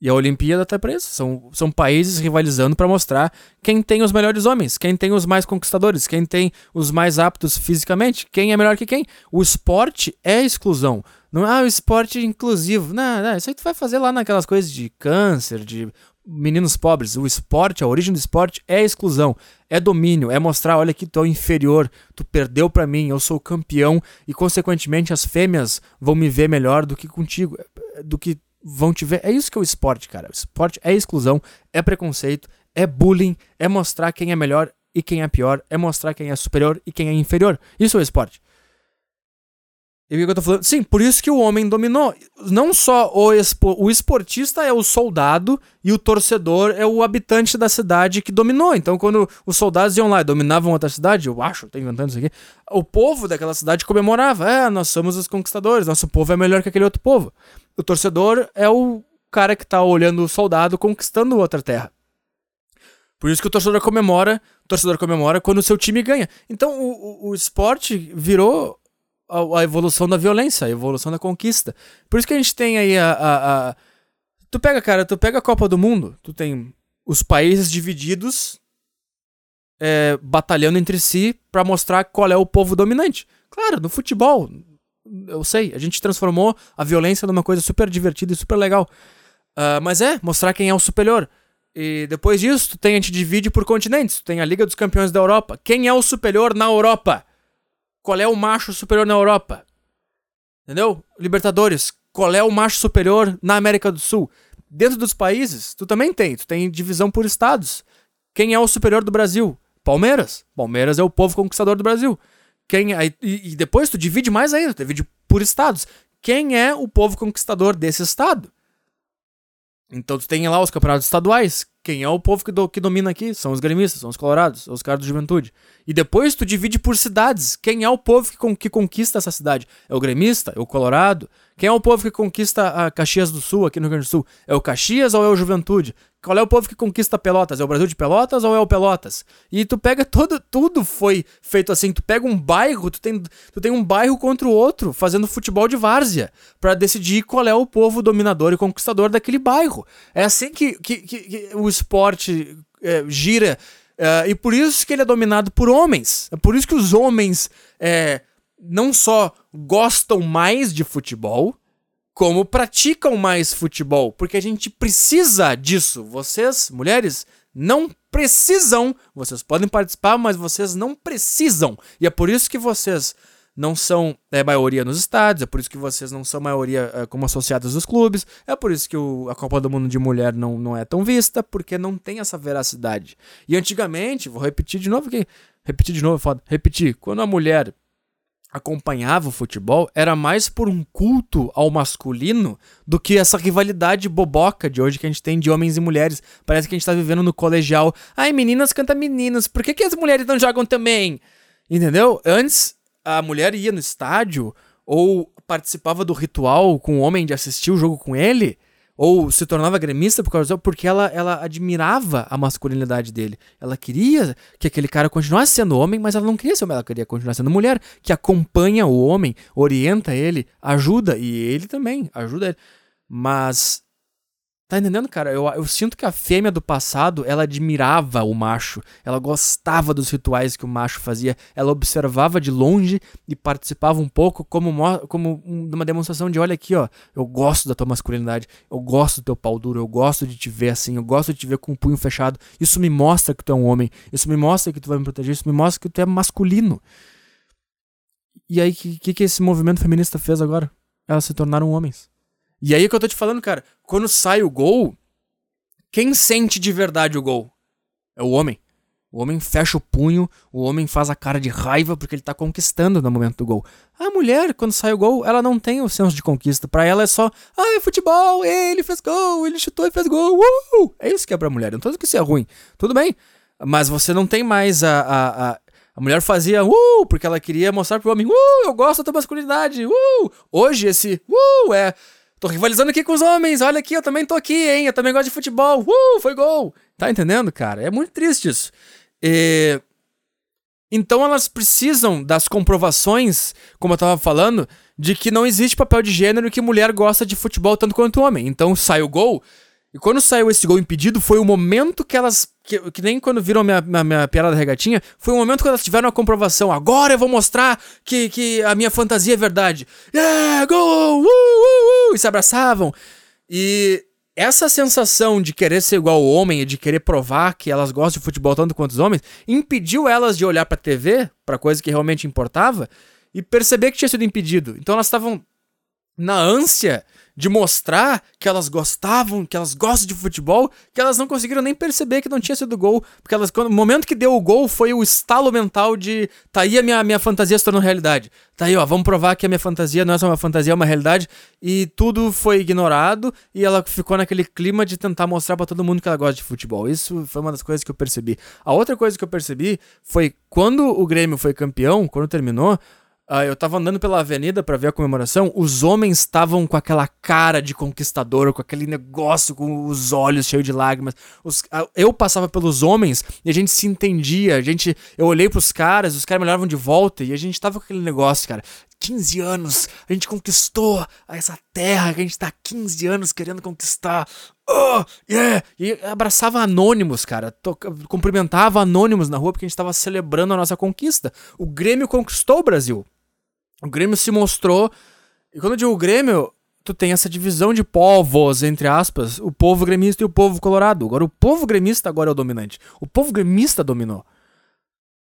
E a Olimpíada tá presa. São, são países rivalizando para mostrar quem tem os melhores homens, quem tem os mais conquistadores, quem tem os mais aptos fisicamente, quem é melhor que quem. O esporte é exclusão. Não é ah, o esporte inclusivo. Não, não, isso aí tu vai fazer lá naquelas coisas de câncer, de meninos pobres. O esporte, a origem do esporte é exclusão, é domínio, é mostrar, olha que tu é inferior, tu perdeu para mim, eu sou campeão e consequentemente as fêmeas vão me ver melhor do que contigo, do que vão te ver. É isso que é o esporte, cara. O esporte é exclusão, é preconceito, é bullying, é mostrar quem é melhor e quem é pior, é mostrar quem é superior e quem é inferior. Isso é o esporte. E o que eu tô falando? Sim, por isso que o homem dominou. Não só o, expo, o esportista é o soldado e o torcedor é o habitante da cidade que dominou. Então, quando os soldados iam lá e dominavam outra cidade, eu acho, tô inventando isso aqui, o povo daquela cidade comemorava. É, nós somos os conquistadores, nosso povo é melhor que aquele outro povo. O torcedor é o cara que tá olhando o soldado conquistando outra terra. Por isso que o torcedor comemora, o torcedor comemora quando o seu time ganha. Então o, o, o esporte virou a, a, evolução da violência, a evolução da conquista. Por isso que a gente tem aí a, a, a, Tu pega, cara, tu pega a Copa do Mundo, tu tem os países divididos é, batalhando entre si para mostrar qual é o povo dominante. Claro, no futebol, eu sei, a gente transformou a violência numa coisa super divertida e super legal. Uh, mas é, mostrar quem é o superior. E depois disso, tu tem, a gente divide por continentes. Tu tem a Liga dos Campeões da Europa. Quem é o superior na Europa? Qual é o macho superior na Europa? Entendeu? Libertadores. Qual é o macho superior na América do Sul? Dentro dos países, tu também tem. Tu tem divisão por estados. Quem é o superior do Brasil? Palmeiras. Palmeiras é o povo conquistador do Brasil. Quem é, e, e depois tu divide mais ainda, tu divide por estados. Quem é o povo conquistador desse estado? Então tu tem lá os campeonatos estaduais. Quem é o povo que, do, que domina aqui? São os gremistas, são os colorados, são os caras da juventude. E depois tu divide por cidades. Quem é o povo que, que conquista essa cidade? É o gremista? É o colorado? Quem é o povo que conquista a Caxias do Sul, aqui no Rio Grande do Sul? É o Caxias ou é o Juventude? Qual é o povo que conquista Pelotas? É o Brasil de Pelotas ou é o Pelotas? E tu pega todo, tudo foi feito assim. Tu pega um bairro, tu tem, tu tem um bairro contra o outro, fazendo futebol de várzea, para decidir qual é o povo dominador e conquistador daquele bairro. É assim que, que, que, que o esporte é, gira. É, e por isso que ele é dominado por homens. É por isso que os homens é, não só gostam mais de futebol, como praticam mais futebol, porque a gente precisa disso. Vocês, mulheres, não precisam. Vocês podem participar, mas vocês não precisam. E é por isso que vocês não são é, maioria nos estádios, é por isso que vocês não são maioria é, como associados dos clubes, é por isso que o, a Copa do Mundo de Mulher não, não é tão vista, porque não tem essa veracidade. E antigamente, vou repetir de novo que. Repetir de novo, é foda. Repetir. Quando a mulher acompanhava o futebol era mais por um culto ao masculino do que essa rivalidade boboca de hoje que a gente tem de homens e mulheres. Parece que a gente tá vivendo no colegial. Ai, meninas canta meninas, por que, que as mulheres não jogam também? Entendeu? Antes, a mulher ia no estádio ou participava do ritual com o homem de assistir o jogo com ele ou se tornava gremista por causa porque ela, ela admirava a masculinidade dele. Ela queria que aquele cara continuasse sendo homem, mas ela não queria ser homem, ela queria continuar sendo mulher, que acompanha o homem, orienta ele, ajuda, e ele também ajuda ele. Mas Tá entendendo, cara? Eu, eu sinto que a fêmea do passado, ela admirava o macho. Ela gostava dos rituais que o macho fazia. Ela observava de longe e participava um pouco como, como uma demonstração de, olha aqui, ó, eu gosto da tua masculinidade, eu gosto do teu pau duro, eu gosto de te ver assim, eu gosto de te ver com o punho fechado. Isso me mostra que tu é um homem, isso me mostra que tu vai me proteger, isso me mostra que tu é masculino. E aí, o que, que esse movimento feminista fez agora? Elas se tornaram homens. E aí que eu tô te falando, cara, quando sai o gol, quem sente de verdade o gol? É o homem. O homem fecha o punho, o homem faz a cara de raiva porque ele tá conquistando no momento do gol. A mulher, quando sai o gol, ela não tem o senso de conquista. Para ela é só, ah, é futebol, ele fez gol, ele chutou e fez gol. Uh! É isso que é pra mulher. Não tô dizendo que isso é ruim. Tudo bem. Mas você não tem mais a, a, a a mulher fazia uh, porque ela queria mostrar pro homem, uh, eu gosto da tua masculinidade, uh. Hoje esse uh é Tô rivalizando aqui com os homens, olha aqui, eu também tô aqui, hein? Eu também gosto de futebol. Uh, foi gol. Tá entendendo, cara? É muito triste isso. E... Então elas precisam das comprovações, como eu tava falando, de que não existe papel de gênero que mulher gosta de futebol tanto quanto homem. Então sai o gol, e quando saiu esse gol impedido, foi o momento que elas. Que, que nem quando viram minha, minha, minha piada da regatinha, foi o momento que elas tiveram a comprovação. Agora eu vou mostrar que, que a minha fantasia é verdade. Yeah, gol! Uh, uh, uh! E se abraçavam. E essa sensação de querer ser igual ao homem e de querer provar que elas gostam de futebol tanto quanto os homens, impediu elas de olhar pra TV, pra coisa que realmente importava, e perceber que tinha sido impedido. Então elas estavam na ânsia de mostrar que elas gostavam, que elas gostam de futebol, que elas não conseguiram nem perceber que não tinha sido gol. Porque elas, quando, o momento que deu o gol foi o estalo mental de tá aí a minha, minha fantasia se tornou realidade. Tá aí, ó, vamos provar que a minha fantasia não é só uma fantasia, é uma realidade. E tudo foi ignorado e ela ficou naquele clima de tentar mostrar para todo mundo que ela gosta de futebol. Isso foi uma das coisas que eu percebi. A outra coisa que eu percebi foi quando o Grêmio foi campeão, quando terminou, Uh, eu tava andando pela avenida para ver a comemoração, os homens estavam com aquela cara de conquistador, com aquele negócio, com os olhos cheios de lágrimas. Os, uh, eu passava pelos homens e a gente se entendia, a gente, eu olhei pros caras, os caras me olhavam de volta e a gente tava com aquele negócio, cara. 15 anos, a gente conquistou essa terra que a gente tá 15 anos querendo conquistar. Oh, yeah! E abraçava anônimos, cara. Cumprimentava anônimos na rua porque a gente tava celebrando a nossa conquista. O Grêmio conquistou o Brasil. O Grêmio se mostrou. E quando eu digo Grêmio, tu tem essa divisão de povos, entre aspas, o povo gremista e o povo colorado. Agora, o povo gremista agora é o dominante. O povo gremista dominou.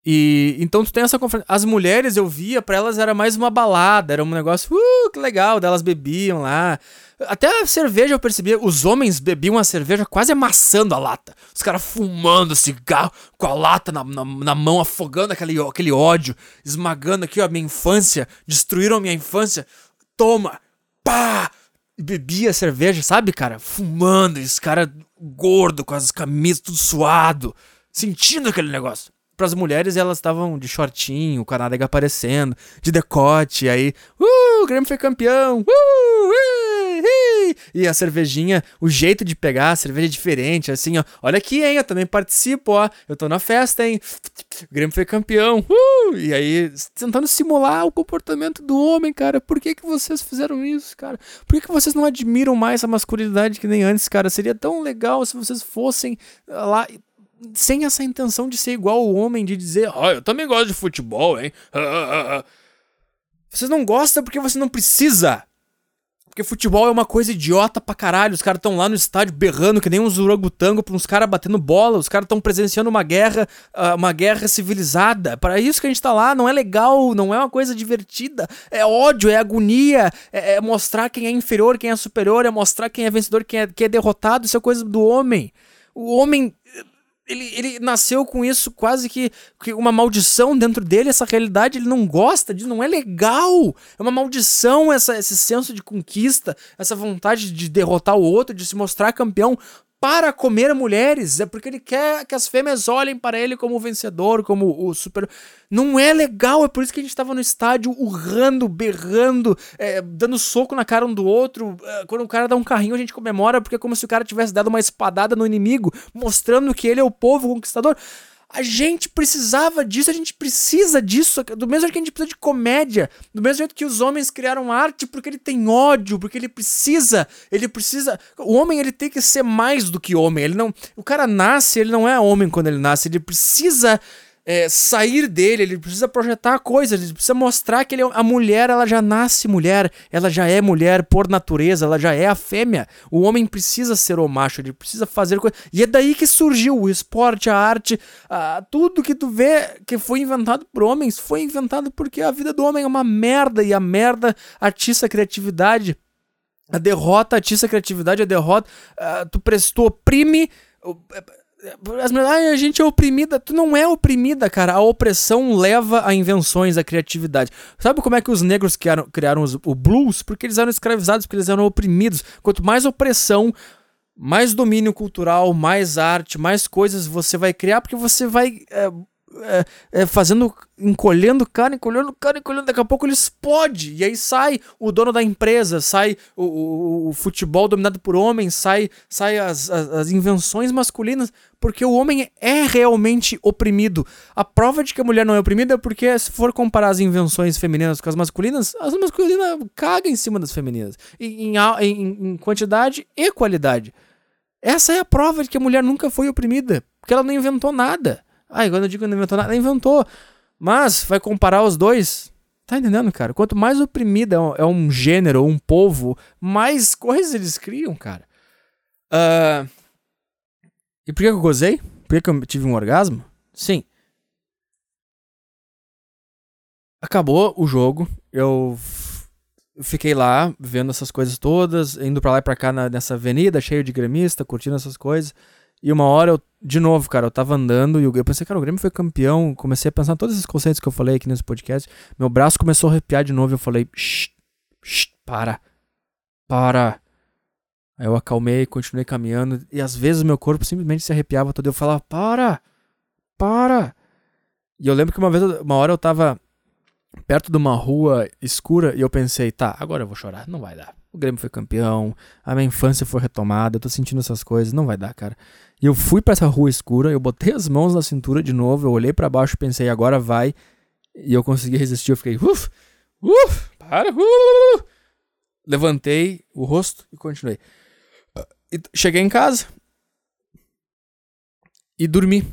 E então tu tem essa conferência. As mulheres eu via, para elas era mais uma balada, era um negócio, uh, que legal, delas bebiam lá. Até a cerveja eu percebia, os homens bebiam a cerveja quase amassando a lata. Os caras fumando cigarro com a lata na, na, na, mão, afogando aquele, aquele ódio, esmagando aqui a minha infância, destruíram a minha infância. Toma! Pá! Bebia cerveja, sabe, cara? Fumando, esse cara gordo, com as camisas tudo suado, sentindo aquele negócio pras mulheres elas estavam de shortinho, com a nádega aparecendo, de decote, aí, uh, o Grêmio foi campeão, uh, e a cervejinha, o jeito de pegar a cerveja é diferente, assim, ó, olha aqui, hein, eu também participo, ó, eu tô na festa, hein, o Grêmio foi campeão, uh, e aí, tentando simular o comportamento do homem, cara, por que que vocês fizeram isso, cara? Por que que vocês não admiram mais a masculinidade que nem antes, cara? Seria tão legal se vocês fossem lá sem essa intenção de ser igual o homem, de dizer, ah, eu também gosto de futebol, hein? Ah, ah. Vocês não gostam porque você não precisa. Porque futebol é uma coisa idiota pra caralho. Os caras estão lá no estádio berrando que nem uns orangotango pra uns caras batendo bola. Os caras estão presenciando uma guerra, uma guerra civilizada. Para isso que a gente tá lá. Não é legal, não é uma coisa divertida. É ódio, é agonia. É, é mostrar quem é inferior, quem é superior. É mostrar quem é vencedor, quem é, quem é derrotado. Isso é coisa do homem. O homem ele, ele nasceu com isso quase que, que, uma maldição dentro dele, essa realidade, ele não gosta disso, não é legal. É uma maldição essa, esse senso de conquista, essa vontade de derrotar o outro, de se mostrar campeão para comer mulheres. É porque ele quer que as fêmeas olhem para ele como o vencedor, como o super. Não é legal, é por isso que a gente estava no estádio urrando, berrando, é, dando soco na cara um do outro. É, quando o cara dá um carrinho, a gente comemora, porque é como se o cara tivesse dado uma espadada no inimigo, mostrando que ele é o povo conquistador. A gente precisava disso, a gente precisa disso, do mesmo jeito que a gente precisa de comédia, do mesmo jeito que os homens criaram arte porque ele tem ódio, porque ele precisa, ele precisa, o homem ele tem que ser mais do que homem, ele não, o cara nasce, ele não é homem quando ele nasce, ele precisa é, sair dele, ele precisa projetar coisas, ele precisa mostrar que ele, é a mulher ela já nasce mulher, ela já é mulher por natureza, ela já é a fêmea. O homem precisa ser o macho, ele precisa fazer coisas. E é daí que surgiu o esporte, a arte, a, tudo que tu vê que foi inventado por homens foi inventado porque a vida do homem é uma merda e a merda atiça a criatividade. A derrota atiça a criatividade, a derrota, uh, tu, tu oprime. As mulheres, ah, a gente é oprimida. Tu não é oprimida, cara. A opressão leva a invenções, a criatividade. Sabe como é que os negros criaram, criaram os, o blues? Porque eles eram escravizados, porque eles eram oprimidos. Quanto mais opressão, mais domínio cultural, mais arte, mais coisas você vai criar, porque você vai. É, é, é, fazendo, encolhendo carne, encolhendo carne, encolhendo, daqui a pouco ele explode. E aí sai o dono da empresa, sai o, o, o futebol dominado por homens, sai, sai as, as, as, invenções masculinas, porque o homem é realmente oprimido. A prova de que a mulher não é oprimida é porque, se for comparar as invenções femininas com as masculinas, as masculinas cagam em cima das femininas, em, em, em quantidade e qualidade. Essa é a prova de que a mulher nunca foi oprimida, porque ela não inventou nada. Ah, quando eu digo que não inventou nada, inventou. Mas vai comparar os dois. Tá entendendo, cara? Quanto mais oprimida é um gênero um povo, mais coisas eles criam, cara. Uh... E por que eu gozei? Por que eu tive um orgasmo? Sim. Acabou o jogo. Eu fiquei lá vendo essas coisas todas, indo pra lá e pra cá na, nessa avenida cheio de gremista, curtindo essas coisas. E uma hora eu, de novo, cara, eu tava andando e eu pensei, cara, o Grêmio foi campeão. Comecei a pensar todos esses conceitos que eu falei aqui nesse podcast. Meu braço começou a arrepiar de novo e eu falei, shh, para, para. Aí eu acalmei, continuei caminhando e às vezes meu corpo simplesmente se arrepiava todo. Eu falava, para, para. E eu lembro que uma vez, uma hora eu tava perto de uma rua escura e eu pensei, tá, agora eu vou chorar, não vai dar. O Grêmio foi campeão, a minha infância foi retomada, eu tô sentindo essas coisas, não vai dar, cara. E eu fui para essa rua escura, eu botei as mãos na cintura de novo, eu olhei para baixo pensei, agora vai. E eu consegui resistir, eu fiquei, uff, uff, para, uh, levantei o rosto e continuei. E cheguei em casa e dormi.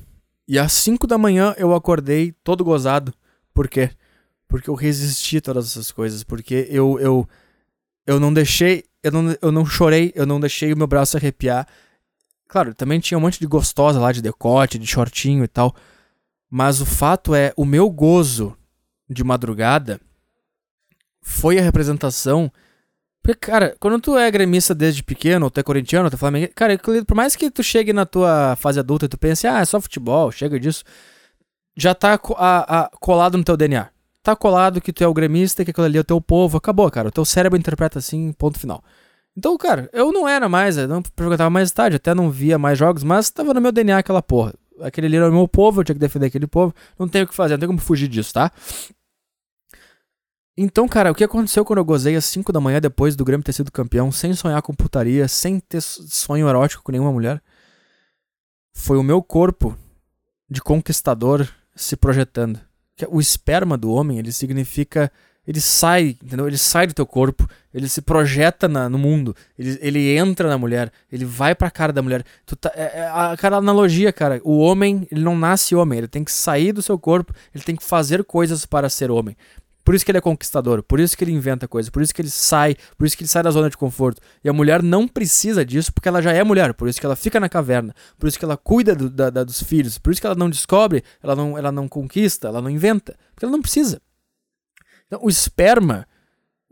E às 5 da manhã eu acordei todo gozado. Por quê? Porque eu resisti a todas essas coisas. Porque eu, eu, eu não deixei. Eu não, eu não chorei, eu não deixei o meu braço arrepiar. Claro, também tinha um monte de gostosa lá, de decote, de shortinho e tal. Mas o fato é, o meu gozo de madrugada foi a representação porque, cara, quando tu é gremista desde pequeno, ou tu é corintiano, ou tu é flamengo, cara, por mais que tu chegue na tua fase adulta e tu pense, ah, é só futebol, chega disso, já tá a, a, colado no teu DNA. Tá colado que tu é o gremista, que aquilo ali é o teu povo, acabou, cara. O teu cérebro interpreta assim, ponto final. Então, cara, eu não era mais, eu não frequentava mais estádio, até não via mais jogos, mas tava no meu DNA aquela porra. Aquele ali era o meu povo, eu tinha que defender aquele povo, não tenho o que fazer, não tem como fugir disso, tá? Então, cara, o que aconteceu quando eu gozei às 5 da manhã depois do Grêmio ter sido campeão, sem sonhar com putaria, sem ter sonho erótico com nenhuma mulher? Foi o meu corpo de conquistador se projetando. O esperma do homem, ele significa. Ele sai, entendeu? Ele sai do teu corpo, ele se projeta na, no mundo, ele, ele entra na mulher, ele vai pra cara da mulher. Tá, é, é, aquela analogia, cara. O homem, ele não nasce homem, ele tem que sair do seu corpo, ele tem que fazer coisas para ser homem. Por isso que ele é conquistador, por isso que ele inventa coisas, por isso que ele sai, por isso que ele sai da zona de conforto. E a mulher não precisa disso porque ela já é mulher, por isso que ela fica na caverna, por isso que ela cuida do, da, da, dos filhos, por isso que ela não descobre, ela não, ela não conquista, ela não inventa, porque ela não precisa. Então, o esperma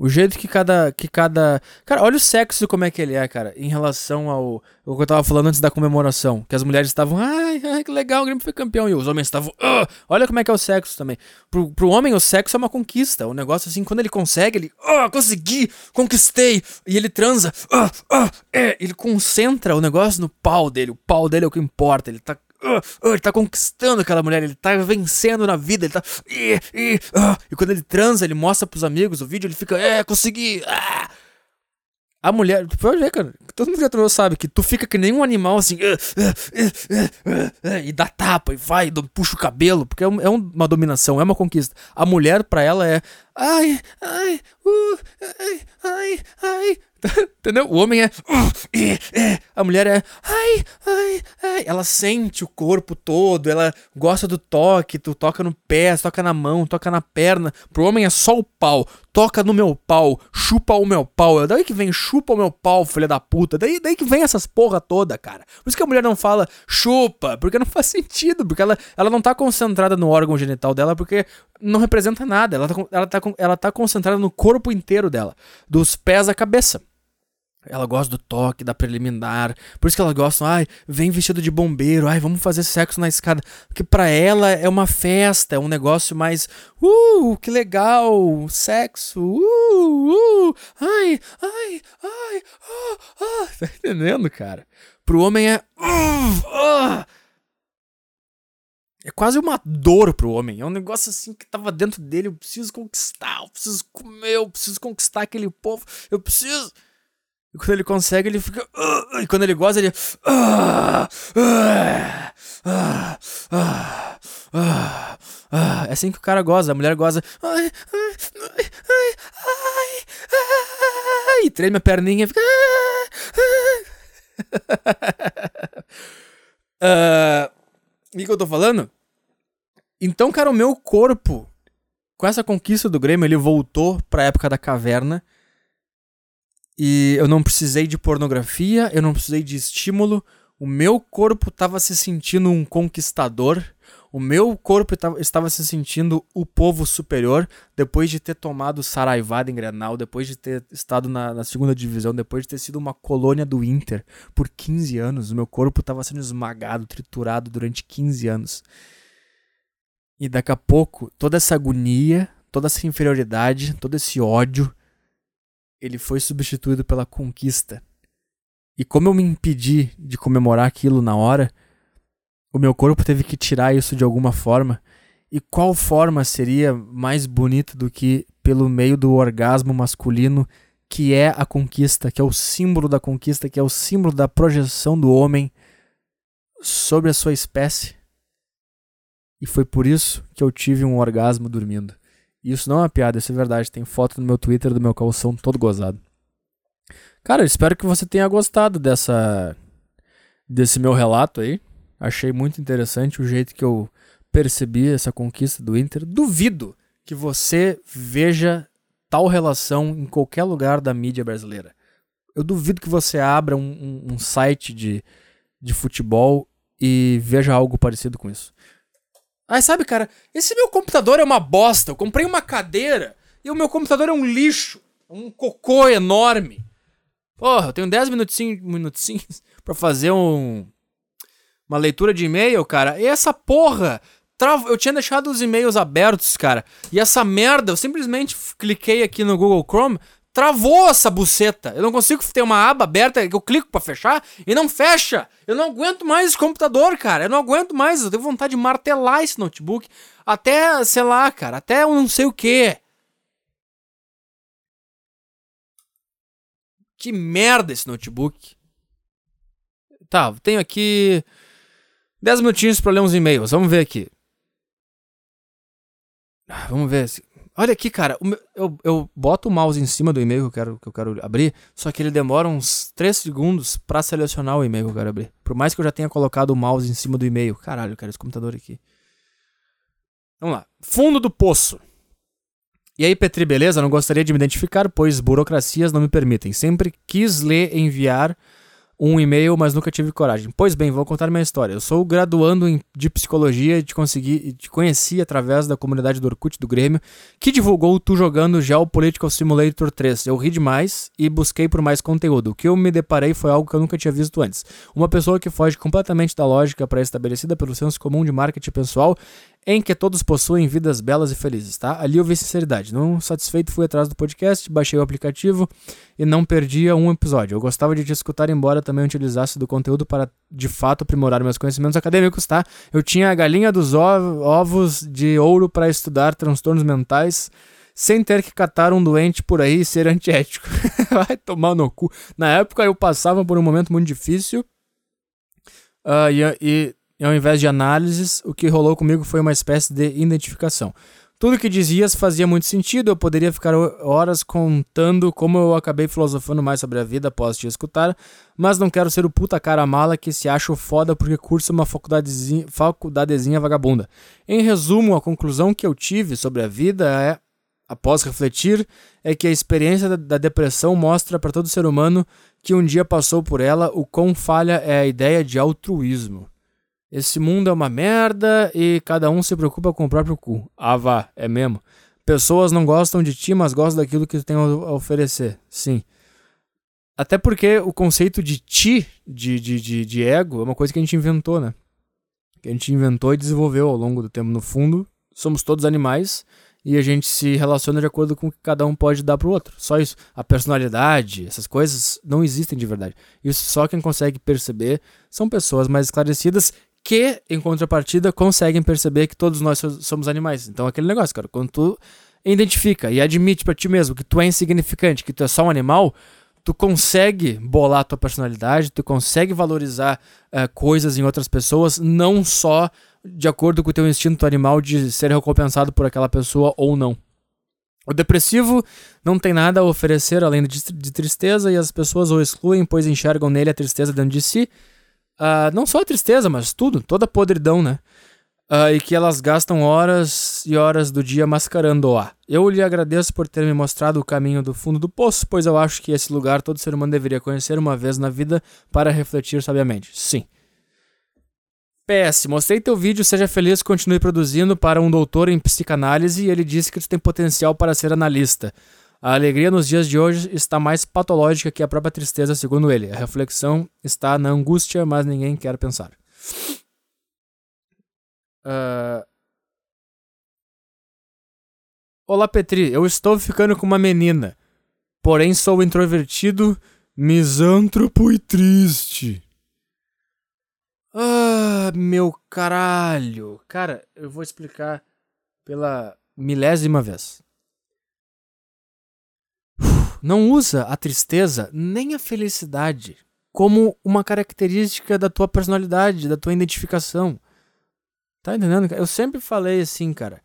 o jeito que cada. que cada. Cara, olha o sexo como é que ele é, cara, em relação ao. O que eu tava falando antes da comemoração. Que as mulheres estavam. Ai, ai, que legal, o Grêmio foi campeão. E os homens estavam. Uh! Olha como é que é o sexo também. Pro, pro homem, o sexo é uma conquista. O negócio assim, quando ele consegue, ele. Ah, oh, consegui! Conquistei! E ele transa. Ah, ah, é. Ele concentra o negócio no pau dele. O pau dele é o que importa. Ele tá Uh, uh, ele tá conquistando aquela mulher, ele tá vencendo na vida, ele tá. Uh, e quando ele transa, ele mostra pros amigos o vídeo, ele fica, é, consegui! Ah. A mulher, pode ver, cara, todo mundo que já sabe que tu fica que nem um animal assim, e dá tapa, e vai, puxa o cabelo, porque é, é uma dominação, é uma conquista. A mulher, pra ela, é. Ai, ai, uh, ai, ai, ai. [laughs] Entendeu? O homem é. Uh, a mulher é. Ai, ai, ai. Ela sente o corpo todo, ela gosta do toque. Tu toca no pé, toca na mão, toca na perna. Pro homem é só o pau. Toca no meu pau, chupa o meu pau. É daí que vem chupa o meu pau, filha da puta. Daí, daí que vem essas porra toda, cara. Por isso que a mulher não fala chupa, porque não [laughs] faz sentido. Porque ela, ela não tá concentrada no órgão genital dela, porque não representa nada. Ela tá, ela, tá, ela tá concentrada no corpo inteiro dela, dos pés à cabeça. Ela gosta do toque, da preliminar. Por isso que ela gosta, ai, vem vestido de bombeiro, ai, vamos fazer sexo na escada. Porque pra ela é uma festa, é um negócio mais, uh, que legal, sexo, uh, uh, ai, ai, ai, ah, ah. [laughs] Tá entendendo, cara? Pro homem é, uh, uh. É quase uma dor pro homem. É um negócio assim que tava dentro dele. Eu preciso conquistar, eu preciso comer, eu preciso conquistar aquele povo, eu preciso. E quando ele consegue, ele fica. Uh, e quando ele goza, ele. Uh, uh, é assim que o cara goza. A mulher goza. E treme a perninha. Fica. uh, [laughs] que, que eu tô falando? Então, cara, o meu corpo, com essa conquista do Grêmio, ele voltou pra época da caverna e eu não precisei de pornografia, eu não precisei de estímulo. O meu corpo estava se sentindo um conquistador. O meu corpo estava se sentindo o povo superior depois de ter tomado Saraivada em Grenal, depois de ter estado na, na, segunda divisão, depois de ter sido uma colônia do Inter por 15 anos. O meu corpo estava sendo esmagado, triturado durante 15 anos. E daqui a pouco, toda essa agonia, toda essa inferioridade, todo esse ódio ele foi substituído pela conquista. E como eu me impedi de comemorar aquilo na hora, o meu corpo teve que tirar isso de alguma forma. E qual forma seria mais bonita do que pelo meio do orgasmo masculino, que é a conquista, que é o símbolo da conquista, que é o símbolo da projeção do homem sobre a sua espécie? E foi por isso que eu tive um orgasmo dormindo. E isso não é uma piada, isso é verdade. Tem foto no meu Twitter do meu calção todo gozado. Cara, espero que você tenha gostado dessa desse meu relato aí. Achei muito interessante o jeito que eu percebi essa conquista do Inter. Duvido que você veja tal relação em qualquer lugar da mídia brasileira. Eu duvido que você abra um, um, um site de, de futebol e veja algo parecido com isso. Aí sabe, cara, esse meu computador é uma bosta. Eu comprei uma cadeira e o meu computador é um lixo. Um cocô enorme. Porra, eu tenho 10 minutinhos, minutinhos [laughs] pra fazer um, uma leitura de e-mail, cara. E essa porra eu tinha deixado os e-mails abertos, cara. E essa merda, eu simplesmente cliquei aqui no Google Chrome, travou essa buceta. Eu não consigo ter uma aba aberta que eu clico para fechar e não fecha. Eu não aguento mais esse computador, cara. Eu não aguento mais. Eu tenho vontade de martelar esse notebook até, sei lá, cara, até eu não sei o que. Que merda esse notebook. Tá, tenho aqui 10 minutinhos para ler uns e-mails. Vamos ver aqui. Ah, vamos ver. Olha aqui, cara. Eu, eu boto o mouse em cima do e-mail que eu, quero, que eu quero abrir, só que ele demora uns 3 segundos para selecionar o e-mail que eu quero abrir. Por mais que eu já tenha colocado o mouse em cima do e-mail. Caralho, cara, esse computador aqui. Vamos lá. Fundo do poço. E aí, Petri, beleza? Não gostaria de me identificar, pois burocracias não me permitem. Sempre quis ler enviar um e-mail, mas nunca tive coragem. Pois bem, vou contar minha história. Eu sou graduando em, de psicologia e te, consegui, te conheci através da comunidade do Orkut do Grêmio, que divulgou tu jogando Geopolitical Simulator 3. Eu ri demais e busquei por mais conteúdo. O que eu me deparei foi algo que eu nunca tinha visto antes. Uma pessoa que foge completamente da lógica pré-estabelecida pelo senso comum de marketing pessoal em que todos possuem vidas belas e felizes, tá? Ali eu vi sinceridade. Não satisfeito, fui atrás do podcast, baixei o aplicativo e não perdia um episódio. Eu gostava de te escutar, embora também utilizasse do conteúdo para de fato aprimorar meus conhecimentos acadêmicos, tá? Eu tinha a galinha dos ovos de ouro para estudar transtornos mentais sem ter que catar um doente por aí e ser antiético. [laughs] Vai tomar no cu. Na época eu passava por um momento muito difícil uh, e, e e ao invés de análises, o que rolou comigo foi uma espécie de identificação. Tudo que dizias fazia muito sentido, eu poderia ficar horas contando como eu acabei filosofando mais sobre a vida após te escutar, mas não quero ser o puta cara mala que se acha foda porque cursa uma faculdadezinha, faculdadezinha vagabunda. Em resumo, a conclusão que eu tive sobre a vida é, após refletir, é que a experiência da, da depressão mostra para todo ser humano que um dia passou por ela o quão falha é a ideia de altruísmo. Esse mundo é uma merda e cada um se preocupa com o próprio cu. Ah, vá, é mesmo. Pessoas não gostam de ti, mas gostam daquilo que tu tem a oferecer. Sim. Até porque o conceito de ti, de, de, de, de ego, é uma coisa que a gente inventou, né? Que a gente inventou e desenvolveu ao longo do tempo. No fundo, somos todos animais e a gente se relaciona de acordo com o que cada um pode dar pro outro. Só isso. A personalidade, essas coisas não existem de verdade. Isso só quem consegue perceber são pessoas mais esclarecidas que, em contrapartida, conseguem perceber que todos nós somos animais. Então, aquele negócio, cara, quando tu identifica e admite para ti mesmo que tu é insignificante, que tu é só um animal, tu consegue bolar tua personalidade, tu consegue valorizar uh, coisas em outras pessoas, não só de acordo com o teu instinto animal de ser recompensado por aquela pessoa ou não. O depressivo não tem nada a oferecer além de, de tristeza e as pessoas o excluem, pois enxergam nele a tristeza dentro de si Uh, não só a tristeza, mas tudo, toda a podridão, né? Uh, e que elas gastam horas e horas do dia mascarando-a. Eu lhe agradeço por ter me mostrado o caminho do fundo do poço, pois eu acho que esse lugar todo ser humano deveria conhecer uma vez na vida para refletir sabiamente. Sim. PS, mostrei teu vídeo, seja feliz, continue produzindo para um doutor em psicanálise e ele disse que tu tem potencial para ser analista. A alegria nos dias de hoje está mais patológica que a própria tristeza, segundo ele. A reflexão está na angústia, mas ninguém quer pensar. Uh... Olá, Petri. Eu estou ficando com uma menina. Porém, sou introvertido, misântropo e triste. Ah, meu caralho. Cara, eu vou explicar pela milésima vez. Não usa a tristeza nem a felicidade como uma característica da tua personalidade, da tua identificação. Tá entendendo? Eu sempre falei assim, cara.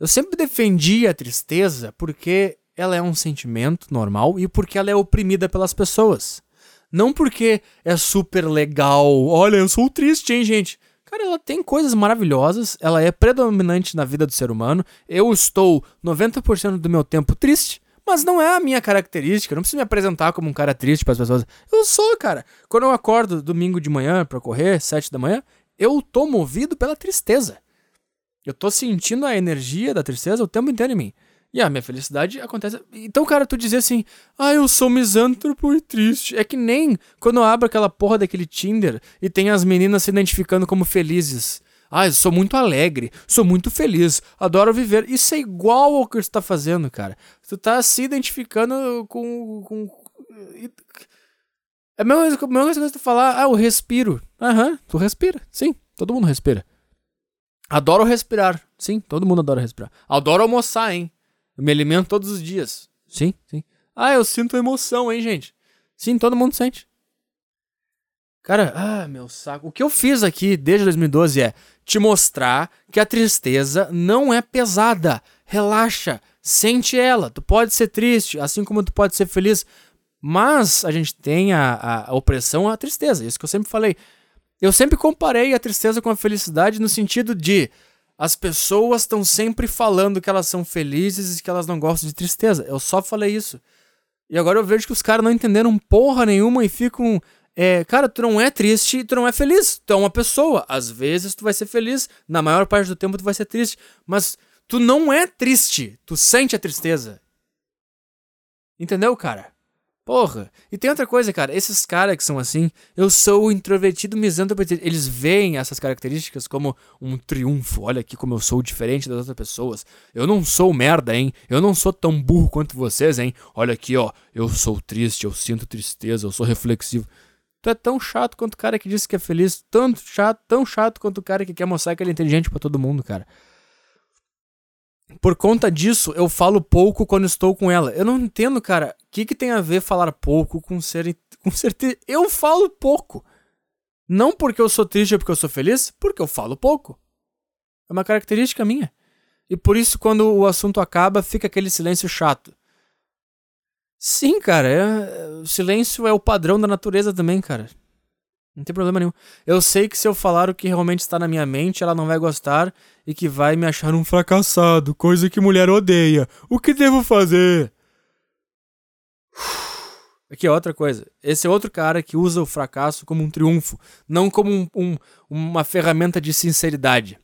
Eu sempre defendi a tristeza porque ela é um sentimento normal e porque ela é oprimida pelas pessoas. Não porque é super legal. Olha, eu sou triste, hein, gente? Cara, ela tem coisas maravilhosas, ela é predominante na vida do ser humano. Eu estou 90% do meu tempo triste, mas não é a minha característica. Eu não preciso me apresentar como um cara triste para as pessoas. Eu sou, cara. Quando eu acordo domingo de manhã para correr, 7 da manhã, eu tô movido pela tristeza. Eu tô sentindo a energia da tristeza o tempo inteiro em mim. E a minha felicidade acontece. Então, cara, tu dizer assim, ah, eu sou misântropo e triste. É que nem quando eu abro aquela porra daquele Tinder e tem as meninas se identificando como felizes. Ah, eu sou muito alegre, sou muito feliz, adoro viver. Isso é igual ao que tu tá fazendo, cara. Tu tá se identificando com. com... É a mesma coisa, que tu falar, ah, eu respiro. Aham, tu respira. Sim, todo mundo respira. Adoro respirar. Sim, todo mundo adora respirar. Adoro almoçar, hein? Eu me alimento todos os dias. Sim, sim. Ah, eu sinto emoção, hein, gente? Sim, todo mundo sente. Cara, ah, meu saco. O que eu fiz aqui desde 2012 é te mostrar que a tristeza não é pesada. Relaxa, sente ela. Tu pode ser triste, assim como tu pode ser feliz. Mas a gente tem a, a, a opressão à tristeza. Isso que eu sempre falei. Eu sempre comparei a tristeza com a felicidade no sentido de as pessoas estão sempre falando que elas são felizes e que elas não gostam de tristeza. Eu só falei isso. E agora eu vejo que os caras não entenderam porra nenhuma e ficam. É, cara, tu não é triste tu não é feliz. Tu é uma pessoa. Às vezes tu vai ser feliz, na maior parte do tempo tu vai ser triste. Mas tu não é triste. Tu sente a tristeza. Entendeu, cara? Porra. E tem outra coisa, cara. Esses caras que são assim, eu sou introvertido misântropo. Eles veem essas características como um triunfo. Olha aqui como eu sou diferente das outras pessoas. Eu não sou merda, hein? Eu não sou tão burro quanto vocês, hein? Olha aqui, ó. Eu sou triste, eu sinto tristeza, eu sou reflexivo. Tu é tão chato quanto o cara que disse que é feliz. Tão chato, tão chato quanto o cara que quer mostrar que ele é inteligente para todo mundo, cara. Por conta disso, eu falo pouco quando estou com ela. Eu não entendo, cara, o que, que tem a ver falar pouco com ser. Com certeza. Eu falo pouco. Não porque eu sou triste ou porque eu sou feliz, porque eu falo pouco. É uma característica minha. E por isso, quando o assunto acaba, fica aquele silêncio chato. Sim, cara, é, o silêncio é o padrão da natureza também, cara. Não tem problema nenhum. Eu sei que se eu falar o que realmente está na minha mente, ela não vai gostar e que vai me achar um fracassado, coisa que mulher odeia. O que devo fazer? [sighs] Aqui, outra coisa. Esse é outro cara que usa o fracasso como um triunfo, não como um, um, uma ferramenta de sinceridade.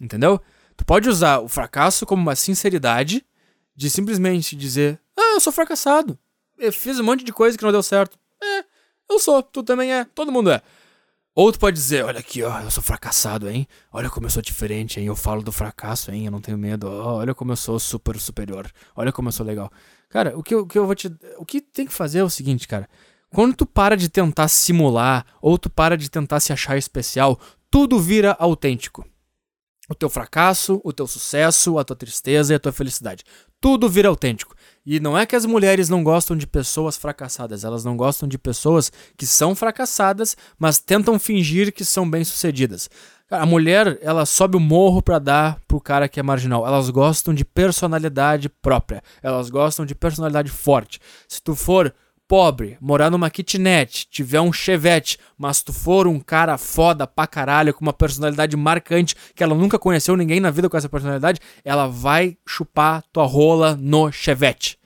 Entendeu? Tu pode usar o fracasso como uma sinceridade de simplesmente dizer: Ah, eu sou fracassado. Eu fiz um monte de coisa que não deu certo. É, eu sou, tu também é, todo mundo é. Ou tu pode dizer, olha aqui, ó, eu sou fracassado, hein? Olha como eu sou diferente, hein? Eu falo do fracasso, hein? Eu não tenho medo. Oh, olha como eu sou super superior. Olha como eu sou legal. Cara, o que, eu, o que eu vou te. O que tem que fazer é o seguinte, cara. Quando tu para de tentar simular, ou tu para de tentar se achar especial, tudo vira autêntico. O teu fracasso, o teu sucesso, a tua tristeza e a tua felicidade. Tudo vira autêntico. E não é que as mulheres não gostam de pessoas fracassadas, elas não gostam de pessoas que são fracassadas, mas tentam fingir que são bem-sucedidas. A mulher, ela sobe o morro para dar pro cara que é marginal. Elas gostam de personalidade própria. Elas gostam de personalidade forte. Se tu for pobre, morar numa kitnet, tiver um chevette, mas tu for um cara foda pra caralho, com uma personalidade marcante, que ela nunca conheceu ninguém na vida com essa personalidade, ela vai chupar tua rola no chevette.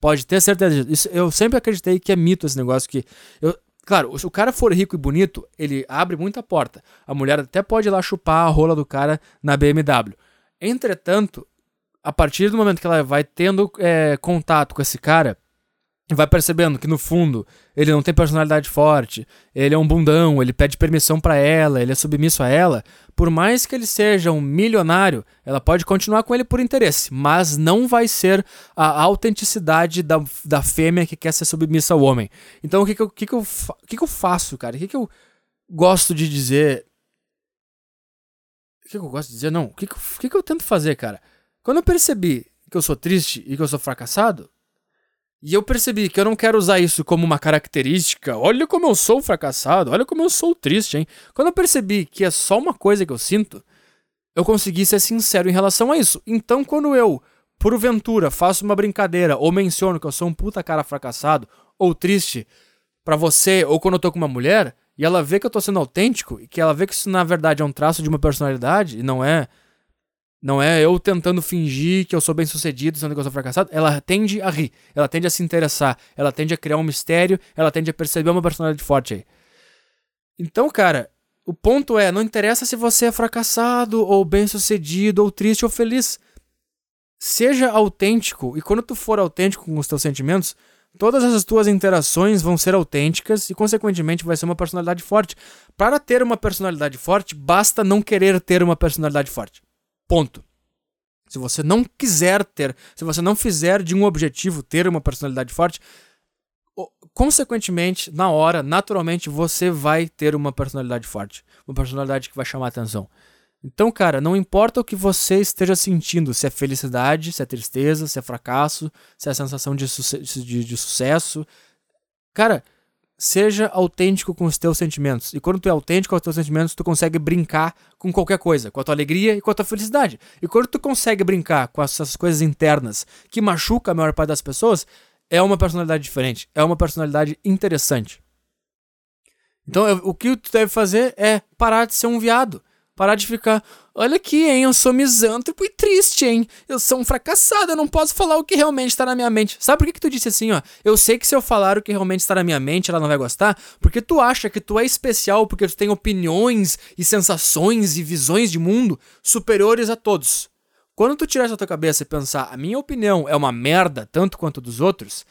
Pode ter certeza disso. eu sempre acreditei que é mito esse negócio que. Eu, claro, se o cara for rico e bonito, ele abre muita porta. A mulher até pode ir lá chupar a rola do cara na BMW. Entretanto, a partir do momento que ela vai tendo é, contato com esse cara, vai percebendo que no fundo ele não tem personalidade forte, ele é um bundão, ele pede permissão para ela, ele é submisso a ela, por mais que ele seja um milionário, ela pode continuar com ele por interesse, mas não vai ser a autenticidade da, da fêmea que quer ser submissa ao homem. Então o que, que, eu, que, que, eu, que, que eu faço, cara? O que, que eu gosto de dizer? O que, que eu gosto de dizer? Não, o que, que, que, que eu tento fazer, cara? Quando eu percebi que eu sou triste e que eu sou fracassado, e eu percebi que eu não quero usar isso como uma característica. Olha como eu sou fracassado, olha como eu sou triste, hein? Quando eu percebi que é só uma coisa que eu sinto, eu consegui ser sincero em relação a isso. Então, quando eu, porventura, faço uma brincadeira ou menciono que eu sou um puta cara fracassado ou triste para você, ou quando eu tô com uma mulher, e ela vê que eu tô sendo autêntico, e que ela vê que isso na verdade é um traço de uma personalidade, e não é não é eu tentando fingir que eu sou bem sucedido, sendo que eu sou fracassado. Ela tende a rir, ela tende a se interessar, ela tende a criar um mistério, ela tende a perceber uma personalidade forte aí. Então, cara, o ponto é: não interessa se você é fracassado, ou bem sucedido, ou triste, ou feliz. Seja autêntico, e quando tu for autêntico com os teus sentimentos, todas as tuas interações vão ser autênticas e, consequentemente, vai ser uma personalidade forte. Para ter uma personalidade forte, basta não querer ter uma personalidade forte. Ponto. Se você não quiser ter, se você não fizer de um objetivo ter uma personalidade forte, consequentemente, na hora, naturalmente, você vai ter uma personalidade forte. Uma personalidade que vai chamar atenção. Então, cara, não importa o que você esteja sentindo, se é felicidade, se é tristeza, se é fracasso, se é sensação de, de, de sucesso. Cara, seja autêntico com os teus sentimentos. E quando tu é autêntico com os teus sentimentos, tu consegue brincar com qualquer coisa, com a tua alegria e com a tua felicidade. E quando tu consegue brincar com essas coisas internas que machucam a maior parte das pessoas, é uma personalidade diferente, é uma personalidade interessante. Então, eu, o que tu deve fazer é parar de ser um viado. Parar de ficar, olha aqui, hein, eu sou misântropo e triste, hein? Eu sou um fracassado, eu não posso falar o que realmente está na minha mente. Sabe por que, que tu disse assim, ó? Eu sei que se eu falar o que realmente está na minha mente, ela não vai gostar, porque tu acha que tu é especial, porque tu tem opiniões e sensações e visões de mundo superiores a todos. Quando tu tirar essa tua cabeça e pensar, a minha opinião é uma merda tanto quanto dos outros,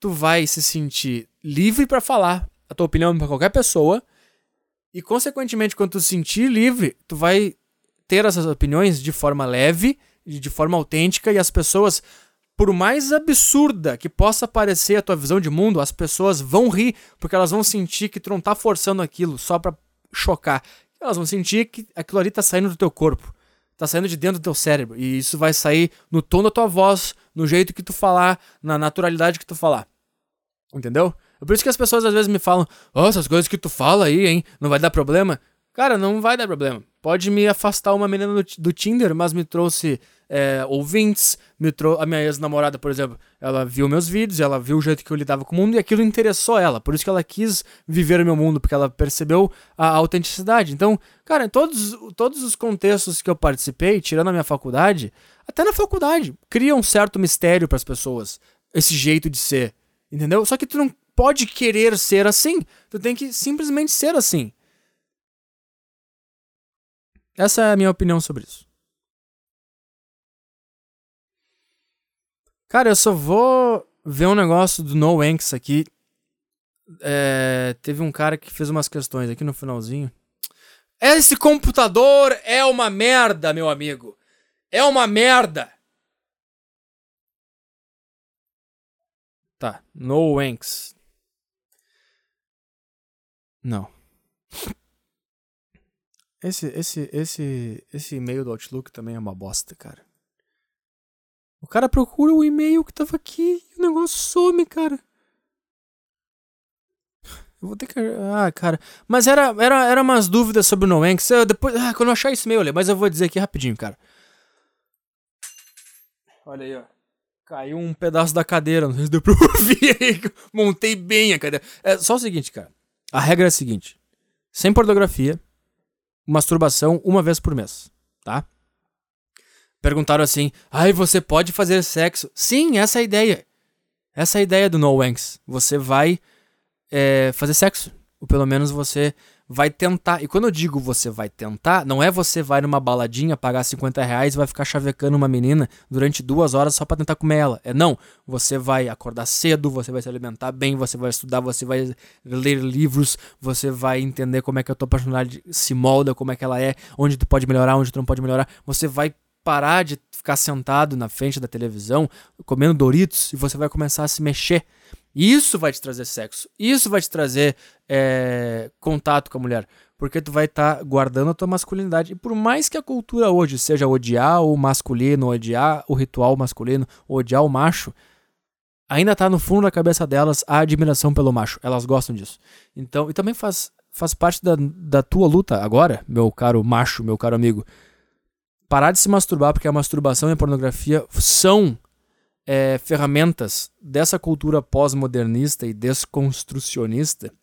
tu vai se sentir livre para falar a tua opinião para qualquer pessoa e, consequentemente, quando tu se sentir livre, tu vai ter essas opiniões de forma leve, de forma autêntica, e as pessoas, por mais absurda que possa parecer a tua visão de mundo, as pessoas vão rir, porque elas vão sentir que tu não tá forçando aquilo só pra chocar. Elas vão sentir que aquilo ali tá saindo do teu corpo, tá saindo de dentro do teu cérebro, e isso vai sair no tom da tua voz, no jeito que tu falar, na naturalidade que tu falar. Entendeu? É por isso que as pessoas às vezes me falam: Ó, oh, essas coisas que tu fala aí, hein? Não vai dar problema. Cara, não vai dar problema. Pode me afastar uma menina do, do Tinder, mas me trouxe é, ouvintes, me trou a minha ex-namorada, por exemplo, ela viu meus vídeos, ela viu o jeito que eu lidava com o mundo e aquilo interessou ela. Por isso que ela quis viver o meu mundo, porque ela percebeu a, a autenticidade. Então, cara, em todos, todos os contextos que eu participei, tirando a minha faculdade, até na faculdade, cria um certo mistério para as pessoas, esse jeito de ser. Entendeu? Só que tu não pode querer ser assim. Tu tem que simplesmente ser assim. Essa é a minha opinião sobre isso. Cara, eu só vou ver um negócio do No aqui. É, teve um cara que fez umas questões aqui no finalzinho. Esse computador é uma merda, meu amigo. É uma merda. Tá, no. Não. Esse, esse, esse, esse e-mail do Outlook também é uma bosta, cara. O cara procura o e-mail que tava aqui e o negócio some, cara. Eu vou ter que. Ah, cara. Mas era, era, era umas dúvidas sobre o NoEnx. Depois, ah, quando eu achar esse e-mail, mas eu vou dizer aqui rapidinho, cara. Olha aí, ó. Caiu um pedaço da cadeira, não sei se deu pra [laughs] ouvir aí. Montei bem a cadeira. É só o seguinte, cara. A regra é a seguinte: sem pornografia, masturbação uma vez por mês, tá? Perguntaram assim: ai, você pode fazer sexo? Sim, essa é a ideia. Essa é a ideia do No Wanks. Você vai é, fazer sexo. Ou pelo menos você vai tentar. E quando eu digo você vai tentar, não é você vai numa baladinha pagar 50 reais e vai ficar chavecando uma menina durante duas horas só para tentar comer ela. É não. Você vai acordar cedo, você vai se alimentar bem, você vai estudar, você vai ler livros, você vai entender como é que a tua personalidade se molda, como é que ela é, onde tu pode melhorar, onde tu não pode melhorar. Você vai parar de ficar sentado na frente da televisão comendo Doritos e você vai começar a se mexer. Isso vai te trazer sexo. Isso vai te trazer é, contato com a mulher. Porque tu vai estar tá guardando a tua masculinidade. E por mais que a cultura hoje seja odiar o masculino, odiar o ritual masculino, odiar o macho, ainda tá no fundo da cabeça delas a admiração pelo macho. Elas gostam disso. Então, e também faz, faz parte da, da tua luta agora, meu caro macho, meu caro amigo. Parar de se masturbar, porque a masturbação e a pornografia são é, ferramentas dessa cultura pós-modernista e desconstrucionista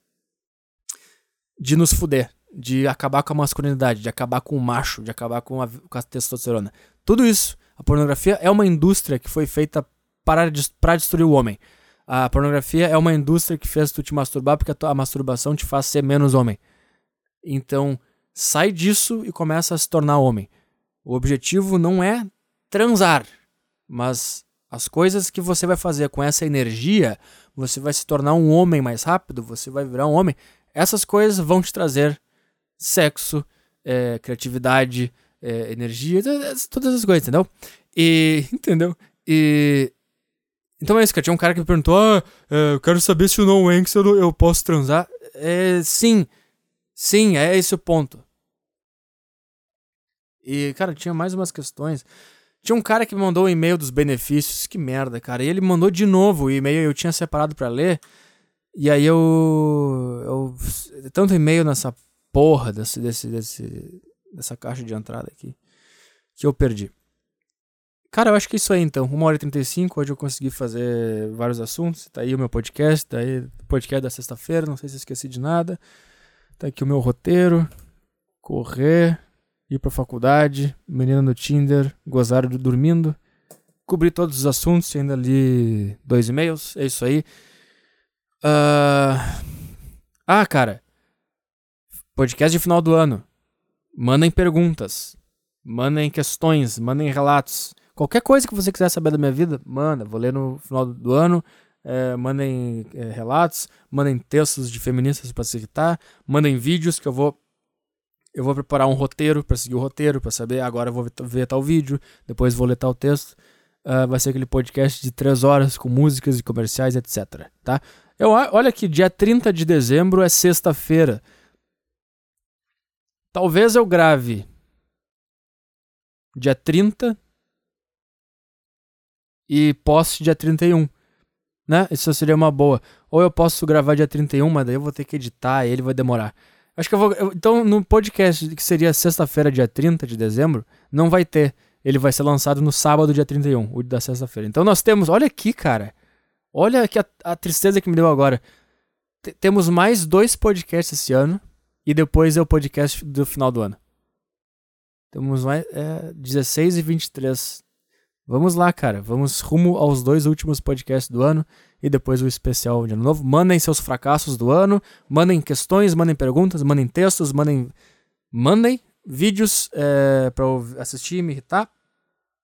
de nos fuder, de acabar com a masculinidade, de acabar com o macho, de acabar com a, com a testosterona. Tudo isso, a pornografia é uma indústria que foi feita para, para destruir o homem. A pornografia é uma indústria que fez tu te masturbar porque a, tua, a masturbação te faz ser menos homem. Então, sai disso e começa a se tornar homem. O objetivo não é transar, mas as coisas que você vai fazer com essa energia, você vai se tornar um homem mais rápido, você vai virar um homem. Essas coisas vão te trazer sexo, é, criatividade, é, energia, todas essas coisas, entendeu? E. [laughs] Entendeu? E. Então é isso, cara. Tinha um cara que me perguntou: Ah, é, eu quero saber se o No eu, eu posso transar. É, sim. Sim, é esse o ponto. E, cara, tinha mais umas questões. Tinha um cara que me mandou o um e-mail dos benefícios. Que merda, cara. E ele mandou de novo o e-mail, eu tinha separado para ler. E aí eu. eu tanto e-mail nessa porra desse, desse, desse, dessa caixa de entrada aqui. Que eu perdi. Cara, eu acho que é isso aí então. 1 hora e 35. Hoje eu consegui fazer vários assuntos. Tá aí o meu podcast. Tá aí o podcast da sexta-feira. Não sei se esqueci de nada. Tá aqui o meu roteiro. Correr ir pra faculdade, menina no Tinder, gozar dormindo. Cobri todos os assuntos ainda li dois e-mails. É isso aí. Uh... Ah, cara. Podcast de final do ano. Mandem perguntas. Mandem questões. Mandem relatos. Qualquer coisa que você quiser saber da minha vida, manda. Vou ler no final do ano. É, mandem é, relatos. Mandem textos de feministas para citar. Mandem vídeos que eu vou eu vou preparar um roteiro para seguir o roteiro, para saber, agora eu vou ver tal vídeo, depois vou ler tal texto. Uh, vai ser aquele podcast de três horas com músicas e comerciais, etc. Tá? Eu, olha que dia 30 de dezembro é sexta-feira. Talvez eu grave dia 30 e poste dia 31. Né? Isso seria uma boa. Ou eu posso gravar dia 31, mas daí eu vou ter que editar ele vai demorar. Acho que eu vou. Eu, então, no podcast que seria sexta-feira, dia 30 de dezembro, não vai ter. Ele vai ser lançado no sábado, dia 31, o da sexta-feira. Então nós temos. Olha aqui, cara. Olha aqui a, a tristeza que me deu agora. T temos mais dois podcasts esse ano. E depois é o podcast do final do ano. Temos mais. É, 16 e 23. Vamos lá, cara. Vamos rumo aos dois últimos podcasts do ano e depois o especial de ano novo. Mandem seus fracassos do ano, mandem questões, mandem perguntas, mandem textos, mandem, mandem vídeos é, para assistir e me irritar.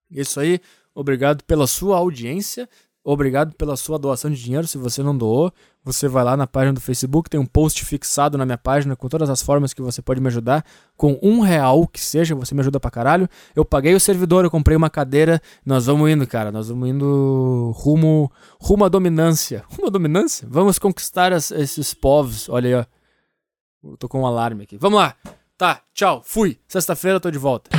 Isso aí. Obrigado pela sua audiência. Obrigado pela sua doação de dinheiro. Se você não doou, você vai lá na página do Facebook, tem um post fixado na minha página com todas as formas que você pode me ajudar. Com um real que seja, você me ajuda pra caralho. Eu paguei o servidor, eu comprei uma cadeira. Nós vamos indo, cara. Nós vamos indo rumo, rumo à dominância. [laughs] Rumo à dominância? Vamos conquistar as, esses povos. Olha aí, ó. Eu tô com um alarme aqui. Vamos lá. Tá, tchau. Fui. Sexta-feira eu tô de volta.